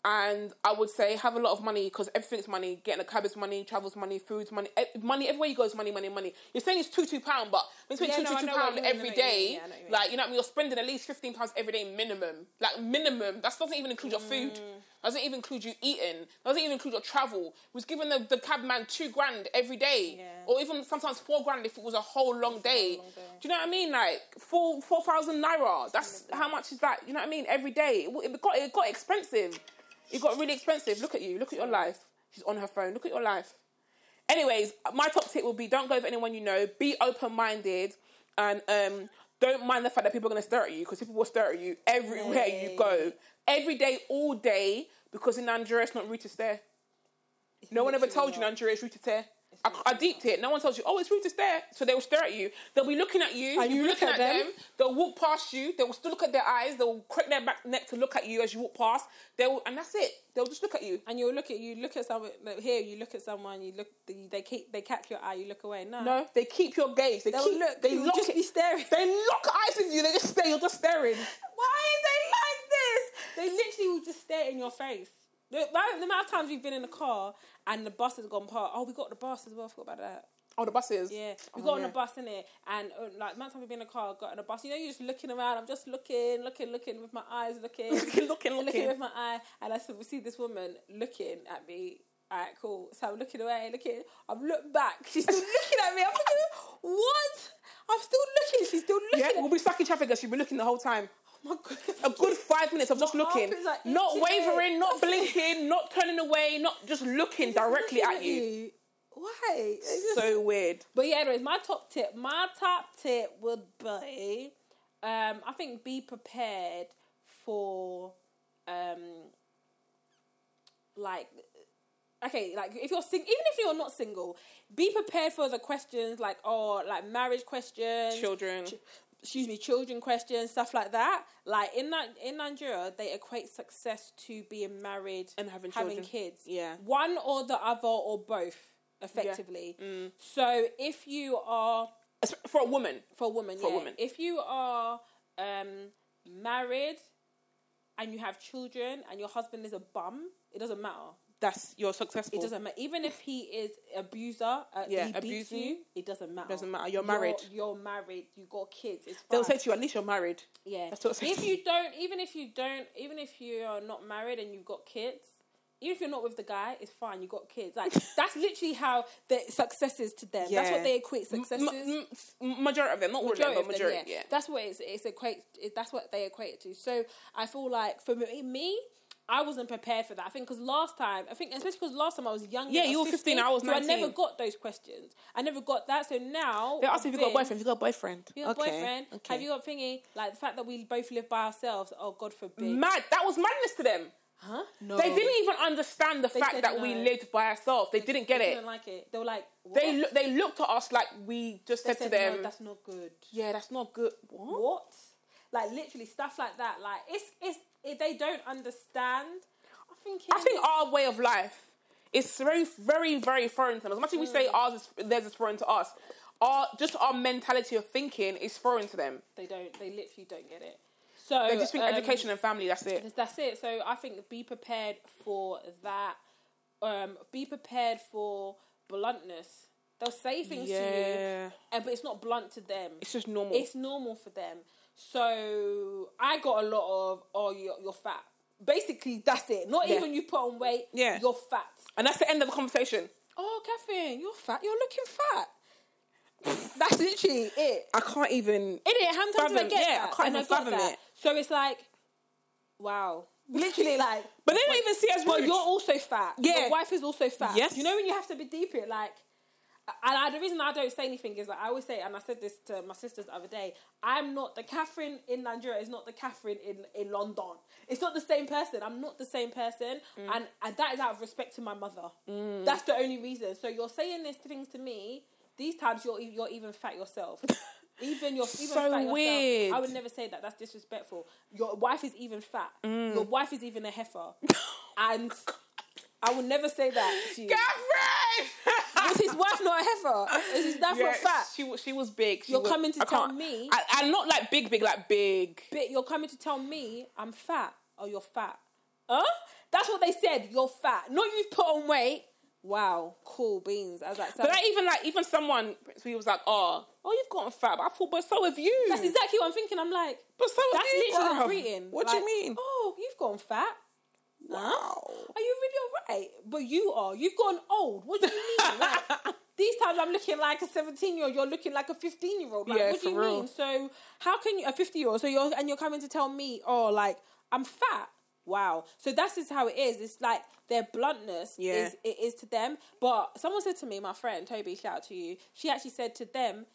And I would say have a lot of money because everything's money. Getting a cab is money, travel's money, food's money, e- money. Everywhere you go is money, money, money. You're saying it's two two pound, but when you spend Yeah, two no, two I two know what you mean, I every know what you mean, day, yeah, I know what you like you know, what I mean, you're spending at least fifteen pounds every day minimum. Like minimum. That doesn't even include your food. Mm. Doesn't even include you eating. Doesn't even include your travel. Was giving the the cab man two grand every day, Yeah. or even sometimes four grand if it was a whole long day. long day. Do you know what I mean? Like four four thousand naira. That's how much is that? You know what I mean? Every day. It got it got expensive. It got really expensive. Look at you. Look at your life. She's on her phone. Look at your life. Anyways, my top tip will be don't go with anyone you know. Be open minded and um, don't mind the fact that people are going to stare at you because people will stare at you everywhere you go. Every day, all day, because in Nigeria it's not rude to stare. No one ever told you. Nigeria is rude to stare. I, I deeped it. No one tells you, oh, it's rude to stare. So they will stare at you. They'll be looking at you. And you you looking look at at them. them. They'll walk past you. They will still look at their eyes. They'll crack their back neck to look at you as you walk past. They will, and that's it. They'll just look at you. And you'll look at you look at someone like, here. You look at someone. You look. They keep. They catch your eye. You look away. No. No, they keep your gaze. They They'll keep. look. They lock just it. be staring. They lock eyes with you. They just stare. You're just staring. Why are they like this? They literally will just stare in your face. The, the amount of times we've been in the car and the bus has gone past. Oh, we got the bus as well. I forgot about that. Oh, the buses. Yeah, we Oh, got on the bus in it, and uh, like, amount of time we've been in the car, got on the bus. You know, you're just looking around. I'm just looking, looking, looking with my eyes, looking, Looking, looking, looking with my eye, and I said, we see this woman looking at me. All right, cool. So I'm looking away, looking. I'm looking back. She's still looking at me. I'm thinking, what? I'm still looking. She's still looking. Yeah, we'll be stuck in traffic you'll be looking the whole time. A good five minutes of just looking, like not wavering, not blinking, not turning away, not just looking directly Looking at you. Why? It's just- So weird. But yeah, anyways, my top tip, my top tip would be, um, I think be prepared for, um, like, okay, like if you're sing, even if you're not single, be prepared for the questions like, oh, like marriage questions, Children. ch- excuse me, children questions, stuff like that. Like in that in Nigeria, they equate success to being married And having having children. kids. Yeah. one or the other or both, effectively. So if you are For a woman. for a woman, For a woman. if you are um, married and you have children and your husband is a bum, it doesn't matter. That's you're successful. It doesn't matter. Even if he is abuser, uh, Yeah, he beats you, you, it doesn't matter. doesn't matter. You're married. You're, married. You got kids. It's fine. They'll say to you, at least you're married. Yeah. That's what if you don't, even if you don't, even if you are not married and you've got kids, even if you're not with the guy, it's fine. You got kids. Like that's literally how the success is to them. That's what they equate success M- m- majority of them, not all of them, Majority but of them, majority. yeah. yeah. That's what it's, it's equate. It, that's what they equate it to. So I feel like for me, me, I wasn't prepared for that. I think because last time, I think especially because last time I was younger. Yeah, I you were 15, I was so I never got those questions. I never got that. So now They ask if you got a boyfriend. If you got a boyfriend. you got a okay. boyfriend? Okay. Have you got thingy? Like the fact that we both live by ourselves. Oh God forbid. Mad. That was madness to them. huh? No. They didn't even understand the fact said that we lived by ourselves. They didn't get They it. didn't like it. They were like, what? They loo- they looked at us like we just They said, to them, no, that's not good. "Yeah, that's not good." What? What? Like literally stuff like that. Like it's it's it, they don't understand. I think I think our way of life is very, very, very foreign to them. As much as we Mm. say ours is theirs is foreign to us, our just our mentality of thinking is foreign to them. they don't. They literally don't get it. So They just think um, education and family. That's it. That's it. So I think be prepared for that. Um, be prepared for bluntness. They'll say things to you, and but it's not blunt to them. it's just normal. It's normal for them. So I got a lot of oh you're, you're fat. Basically, that's it. Not Yeah. even you put on weight. Yeah. you're fat. and that's the end of the conversation. Oh, Catherine, you're fat. You're looking fat. That's literally it. I can't even. In it, how many times I get yeah, that? I can't And even got fathom that. it. So it's like, wow, literally like. But they don't even see us But rude. you're also fat. Yeah. Your wife is also fat. Yes. You know when you have to be deep it, like. And I, the reason I don't say anything is that I always say, and I said this to my sisters the other day. I'm not the Catherine in Nigeria. Is not the Catherine in, in London. It's not the same person. I'm not the same person, Mm. and, and that is out of respect to my mother. That's the only reason. So you're saying these things to me. These times you're you're even fat yourself. Even your even So fat yourself. weird. I would never say that. That's disrespectful. Your wife is even fat. Mm. Your wife is even a heifer, and I would never say that to you. Catherine. Was his wife not a heifer? Is his wife not fat? She was. She was big. She You're was- coming to I tell me- I, I'm not like big, big, like big. But you're coming to tell me I'm fat or you're fat. Huh? That's what they said. You're fat. Not you've put on weight. Wow, cool beans. I was like, But like, even like even someone he was like, oh, oh, you've gotten fat. But I thought, but so have you. that's exactly what I'm thinking. I'm like, But so have that's you, literally what greeting. What do you mean? Oh, you've gone fat. Wow. Are you really alright? But you are. You've gone old. What do you mean? Like, these times I'm looking like a 17 year old. You're looking like a 15 year old. Like, Yeah, what do you real. mean? So how can you a 50 year old? So you're and you're coming to tell me, oh, like I'm fat. Wow. So that's just how it is. It's like their bluntness Yeah. is it is to them. But someone said to me, my friend Toby, shout out to you. She actually said to them,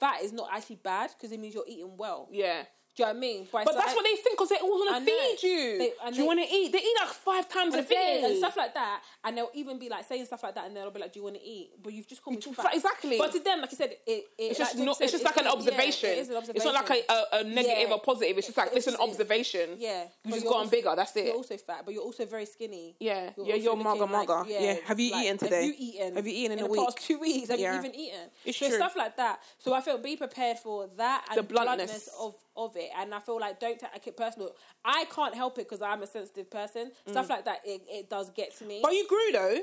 fat is not actually bad because it means you're eating well. Yeah. Do you know what I mean? But it's that's what they think because they all I want to feed you. They- Do you want to eat? They eat like five times a day and stuff like that, and they'll even be like saying stuff like that, and they'll be like, "Do you want to eat?" But you've just called me fat. exactly. But to them, like you said, it, it It's just like not. Jake It's said, just like an yeah, observation. it is an It's not like a, a, a negative Yeah. or positive. It's just like It's listen, just- observation. Yeah, You just gotten bigger. That's it. You're also fat, but you're also very skinny. Yeah. You're Yeah, you're like- mugger. Yeah. Have you eaten today? Have you eaten? Have you eaten in a the week? past two weeks? Have you even eaten? It's so true. stuff like that. So I feel be prepared for that and The bluntness. of of it, and I feel like don't take it personal. I can't help it because I'm a sensitive person. Stuff like that, it, it does get to me. Mm. But you grew though.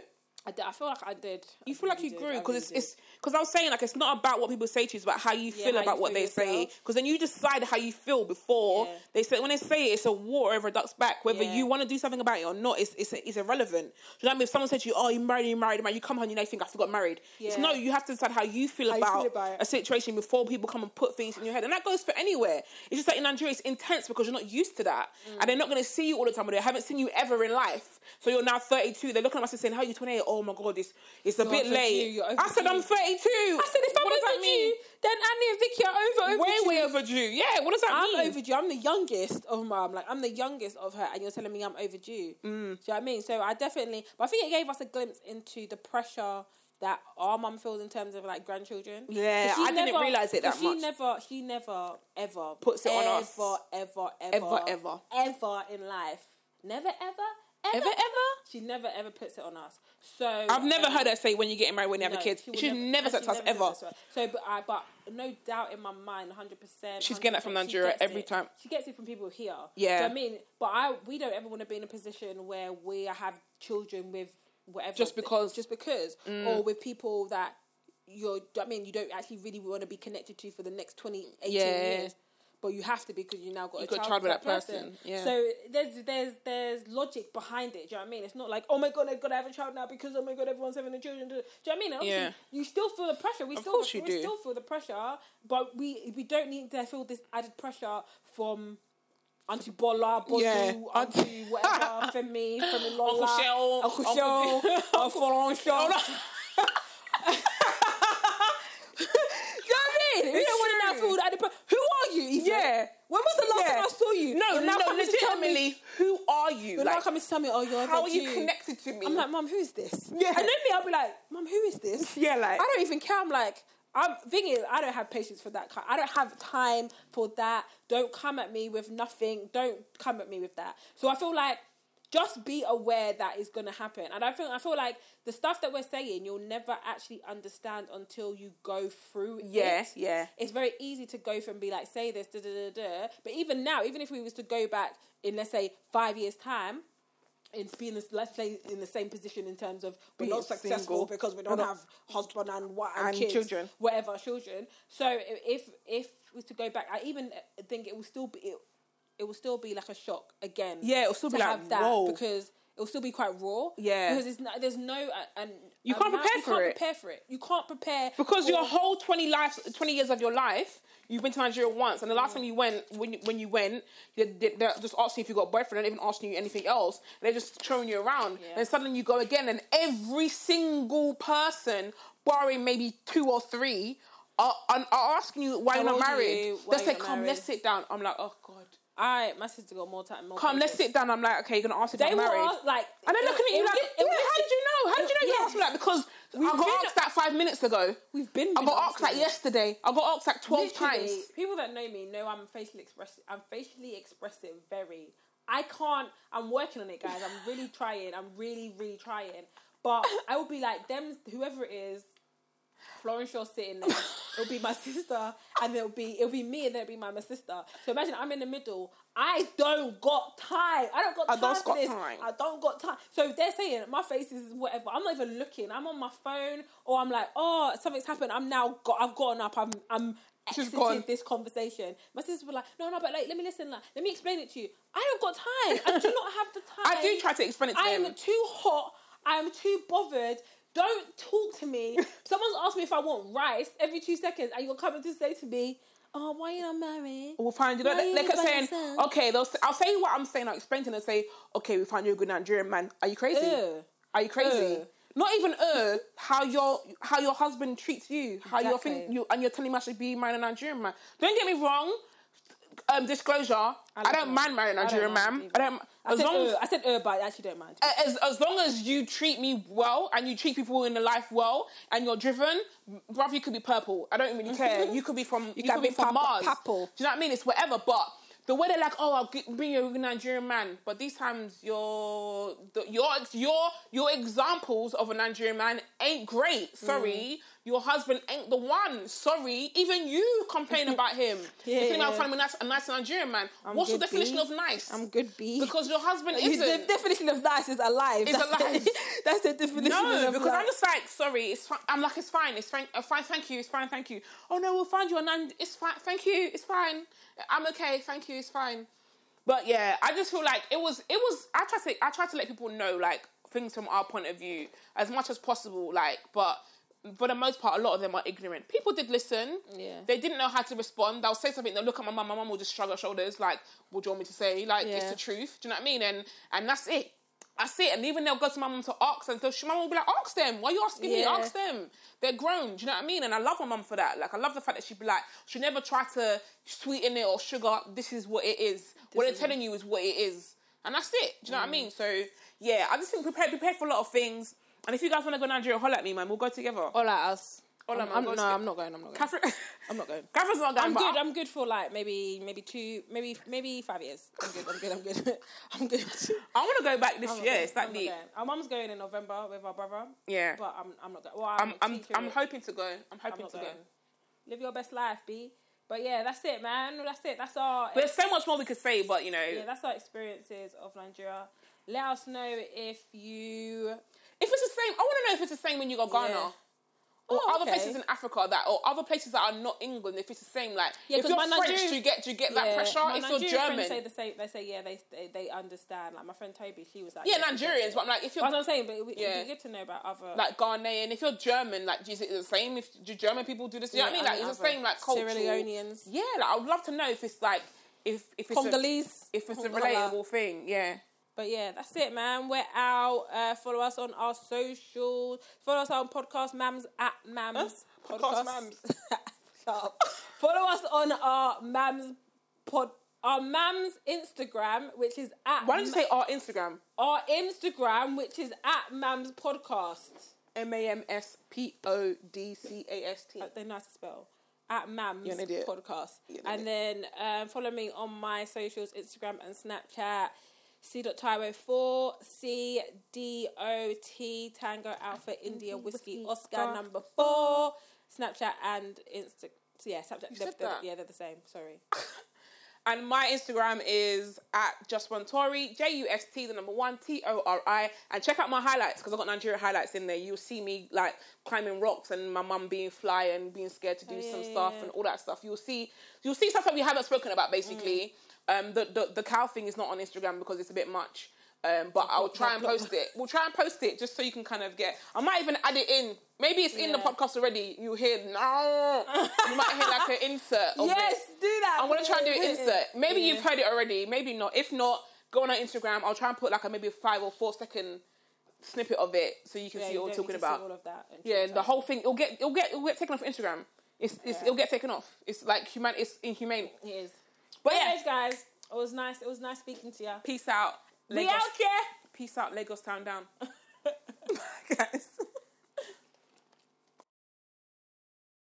I, did, I feel like I did. You I feel like you did. grew because really it's did. it's because I was saying like it's not about what people say to you, it's about how you Yeah, feel how about you what feel they say. Because then you decide how you feel before Yeah. they say when they say it, it's a war over a duck's back. Whether Yeah. you want to do something about it or not, it's it's, it's irrelevant. Do you know what I mean? If someone said to you, "Oh, you married, you married, man," you come home, you know, you think I forgot married. It's no, you have to decide how you feel How you about, feel about a situation before people come and put things in your head, and that goes for anywhere. It's just that in Nigeria, it's intense because you're not used to that, Mm. and they're not going to see you all the time, or they haven't seen you ever in life. So you're now 32. They're looking at us and saying, "How are you 28? Oh my god, it's it's a You're bit overdue, late." you're I said, "I'm overdue. 32." I said if I'm what does that overdue, mean? then Annie and Vicky are over overdue. Way, way overdue. Yeah, what does that mean? I'm mean? overdue. I'm the youngest of mom. Like I'm the youngest of her, and you're telling me I'm overdue. Mm. Do you know what I mean? So I definitely, but I think it gave us a glimpse into the pressure that our mum feels in terms of like grandchildren. Yeah, she I didn't realise it that 'cause much. She never, she never, ever Puts it on ever, us. Ever, ever, Ever, ever. ever in life. Never, ever, ever, Ever? She never ever puts it on us. So I've never um, heard her say when you're getting married when you have no, a kid. she She's never, and said to us ever. to. So, but I, but no doubt in my mind, hundred percent. She's getting that from Nigeria every time. She gets it from people here. Yeah. Do you know what I mean, but I we don't ever want to be in a position where we have children with whatever Just because. Mm. just because, or with people that you're. do you know what I mean, you don't actually really want to be connected to for the next 20, 18 Yeah. years. But you have to because you now got You a got a child, child with that person, yeah. So there's there's there's logic behind it. Do you know what I mean? It's not like oh my god, I've got to have a child now because oh my god, everyone's having a children. Do you know what I mean? Obviously, Yeah. You still feel the pressure. We Of still course you we do. still feel the pressure, but we we don't need to feel this added pressure from. Auntie Bola, Bodu, Yeah. Auntie whatever, Femi, Femi Lola, Uncle Shell, Uncle Shell, Uncle. You know what I mean? We don't want to now true. feel the added pressure. Who are you? Even? Yeah. When was the last Yeah. time I saw you? No, now no, coming to tell me- legitimately, who are you? You're like, not coming to tell me, oh, you're how are you connected to me? I'm like, Mum, who is this? Yeah. And then me, I'll be like, Mum, who is this? Yeah, like- I don't even care. I'm like, I'm thing is, I don't have patience for that. I don't have time for that. Don't come at me with nothing. Don't come at me with that. So I feel like just be aware that is going to happen. And I feel I feel like the stuff that we're saying, you'll never actually understand until you go through Yeah, it. yeah. It's very easy to go from and be like, say this, da da da da. But even now, even if we was to go back in, let's say, five years' time, in being, this, let's say, in the same position in terms of we're Being not successful single. because we don't not- have husband and what and, And kids, children. whatever children. So if if we was to go back, I even think it will still be it, it will still be like a shock again. Yeah, it'll still be like, have that whoa. because it will still be quite raw. Yeah. because it's not, there's no uh, and You can't prepare you for can't it. prepare for it. You can't prepare because for- your whole 20 life 20 years of your life you've been to Nigeria once and the last time you went when you, when you went they- they- they're just asking if you got a boyfriend they're not even asking you anything else they're just throwing you around Yeah. and suddenly you go again and every single person barring maybe two or three are, are, are asking you why you're not married you? They say come married?" let's sit down I'm like oh god I my sister got more time. More come let's sit down I'm like okay you're gonna ask if They I'm were married like, and they're looking at you like, was- it yeah, was- how did you know? How did you know you yeah. asked me that? Because We've I got asked that five minutes ago. We've been. I got asked that asking. yesterday. I got asked that 12 Literally, times. People that know me know I'm facially expressive. I'm facially expressive. Very. I can't. I'm working on it, guys. I'm really trying. I'm really, really trying. But I will be like them. Whoever it is, Florence Shaw sitting there. It'll be my sister, and it'll be it'll be me, and then it'll be my, my sister. So imagine I'm in the middle. I don't got time. I don't got time I don't for got this. time. I don't got time. So they're saying my face is whatever. I'm not even looking. I'm on my phone, or I'm like, oh, something's happened. I'm now got. I've gotten up. I'm. I'm. She's gone. this conversation. My sisters were like, "No, no, but like, let me listen. Like, let me explain it to you. I don't got time. I do not have the time. I do try to explain it to you. I am too hot. I am too bothered. Don't talk to me. Someone's asked me if I want rice every two seconds, and you're coming to say to me, "Oh, why you not married?" We'll find you. They, Why they, kept saying, yourself? okay, they'll say, I'll say what I'm saying. I'll explain to them and say, okay, we found you a good Nigerian man. Are you crazy? Ugh. Are you crazy? Ugh. Not even uh how your how your husband treats you, how you're Exactly. you and you're telling me I should be marrying a Nigerian man. Don't get me wrong. Um, disclosure: I, love don't it. mind marrying a Nigerian man. I don't. I As said, long as, uh, I said, uh, but I actually don't mind. as as long as you treat me well and you treat people in the life well and you're driven, bruv, you could be purple. I don't really care. You could be from you, can could be be from purple- Mars. purple. Do you know what I mean? It's whatever. But the way they're like, oh, I'll get, bring you a Nigerian man. But these times, your the, your your your examples of a Nigerian man ain't great. Sorry, Mm. Your husband ain't the one. Sorry, even you complain about him. Yeah, you think yeah. finding a nice, a nice Nigerian man. What's your definition B. of nice? I'm good, B. because your husband isn't. the definition of nice is alive. It's that's alive. The, that's the definition No, of because life. I'm just like, sorry, it's fine. I'm like, it's fine, it's fine, uh, fine, thank you, it's fine, thank you. Oh no, we'll find you a nan. It's fine, thank you, it's fine. I'm okay, thank you, it's fine. But yeah, I just feel like it was, it was. I try to, I try to let people know like things from our point of view as much as possible. Like, but for the most part, a lot of them are ignorant. People did listen. Yeah. They didn't know how to respond. They'll say something. They'll look at my mum. My mum will just shrug her shoulders. Like, what do you want me to say? Like, it's the truth. Do you know what I mean? And and that's it. That's it. And even they'll go to my mum to ask, and so my mum will be like, "Ask them. Why are you asking me? Ask them. They're grown. Do you know what I mean?" And I love my mum for that. Like, I love the fact that she'd be like, she never try to sweeten it or sugar. This is what it is. what they're telling you is what it is, and that's it. Do you know what I Mm. mean? So yeah, I just think prepare, prepare for a lot of things. And if you guys want to go to Nigeria, holler at me, man. We'll go together. All at us. All I'm, like, I'm, no, together. I'm not going. I'm not going. Catherine, I'm not going. Catherine's not going. I'm good. I'm good for like maybe maybe two, maybe maybe five years. I'm good. I'm good. I'm good. I'm good. I want to go back this I'm year. going. It's that deep. Our mum's going in November with our brother. Yeah. But I'm I'm not going. Well, I'm I'm I'm hoping to go. I'm hoping to go. Live your best life, B. But yeah, that's it, man. That's it. That's our. There's so much more we could say, but you know, yeah, that's our experiences of Nigeria. Let us know if you. If it's the same, I want to know if it's the same when you go Ghana. Yeah. Or Oh, other okay. places in Africa that, or other places that are not England, if it's the same, like Yeah, if you're French, Nigerian- you get do you get that Yeah, pressure? my If you're German, say the same. They say yeah, they they, they understand. Like my friend Toby, she was like yeah, Nigerians. But I'm like, if you're I'm saying. But we, Yeah. good to know about other like Ghanaian, if you're German, like do you think it's the same? If do German people do this, you know what I mean? Like it's the same, like cultural. Sierra Leoneans, Yeah, like I would love to know if it's like if if it's a, Congolese. if it's a relatable thing. Yeah. But yeah, that's it, man. We're out. Uh, follow us on our socials. Follow us on podcast mams at mams. Podcast Mams. Follow us on our mams pod our mam's Instagram, which is at Why don't you say our Instagram? our Instagram, which is at mam's podcast. M A M S P O D C A S T. Uh, They're nice to spell. At Mam's You're an idiot. podcast. An And then um, follow me on my socials, Instagram and Snapchat. C.Taiwo4, C D O T Tango Alpha India Whiskey Oscar number four. Snapchat and Insta. Yeah, Snapchat. they're- they're-. Yeah, they're the same. Sorry. And my Instagram is at just one Tori, J U S T, the number one T O R I. And check out my highlights because I've got Nigeria highlights in there. You'll see me like climbing rocks and my mum being fly and being scared to do Oh, some yeah, stuff yeah. and all that stuff. You'll see you'll see stuff that we haven't spoken about basically. Mm. Um, the, the the cow thing is not on Instagram because it's a bit much. Um, but I'll try and post it. We'll try and post it just so you can kind of get. I might even add it in. Maybe it's in the podcast already. You hear no. you might hear like an insert. Of yes, it. do that. I'm gonna try and do an insert. Maybe Yeah. you've heard it already. Maybe not. If not, go on our Instagram. I'll try and put like a maybe a five or four second snippet of it so you can Yeah, see what we're talking need to see about. all of that and Yeah, the whole thing. It'll get. It'll get. It'll get taken off Instagram. It's. it's. It'll get taken off. It's like human. It's inhumane. it is. But yeah. Anyways, guys, it was nice. It was nice speaking to you. Peace out. We Lagos. out here. Peace out. Lagos town down. Guys.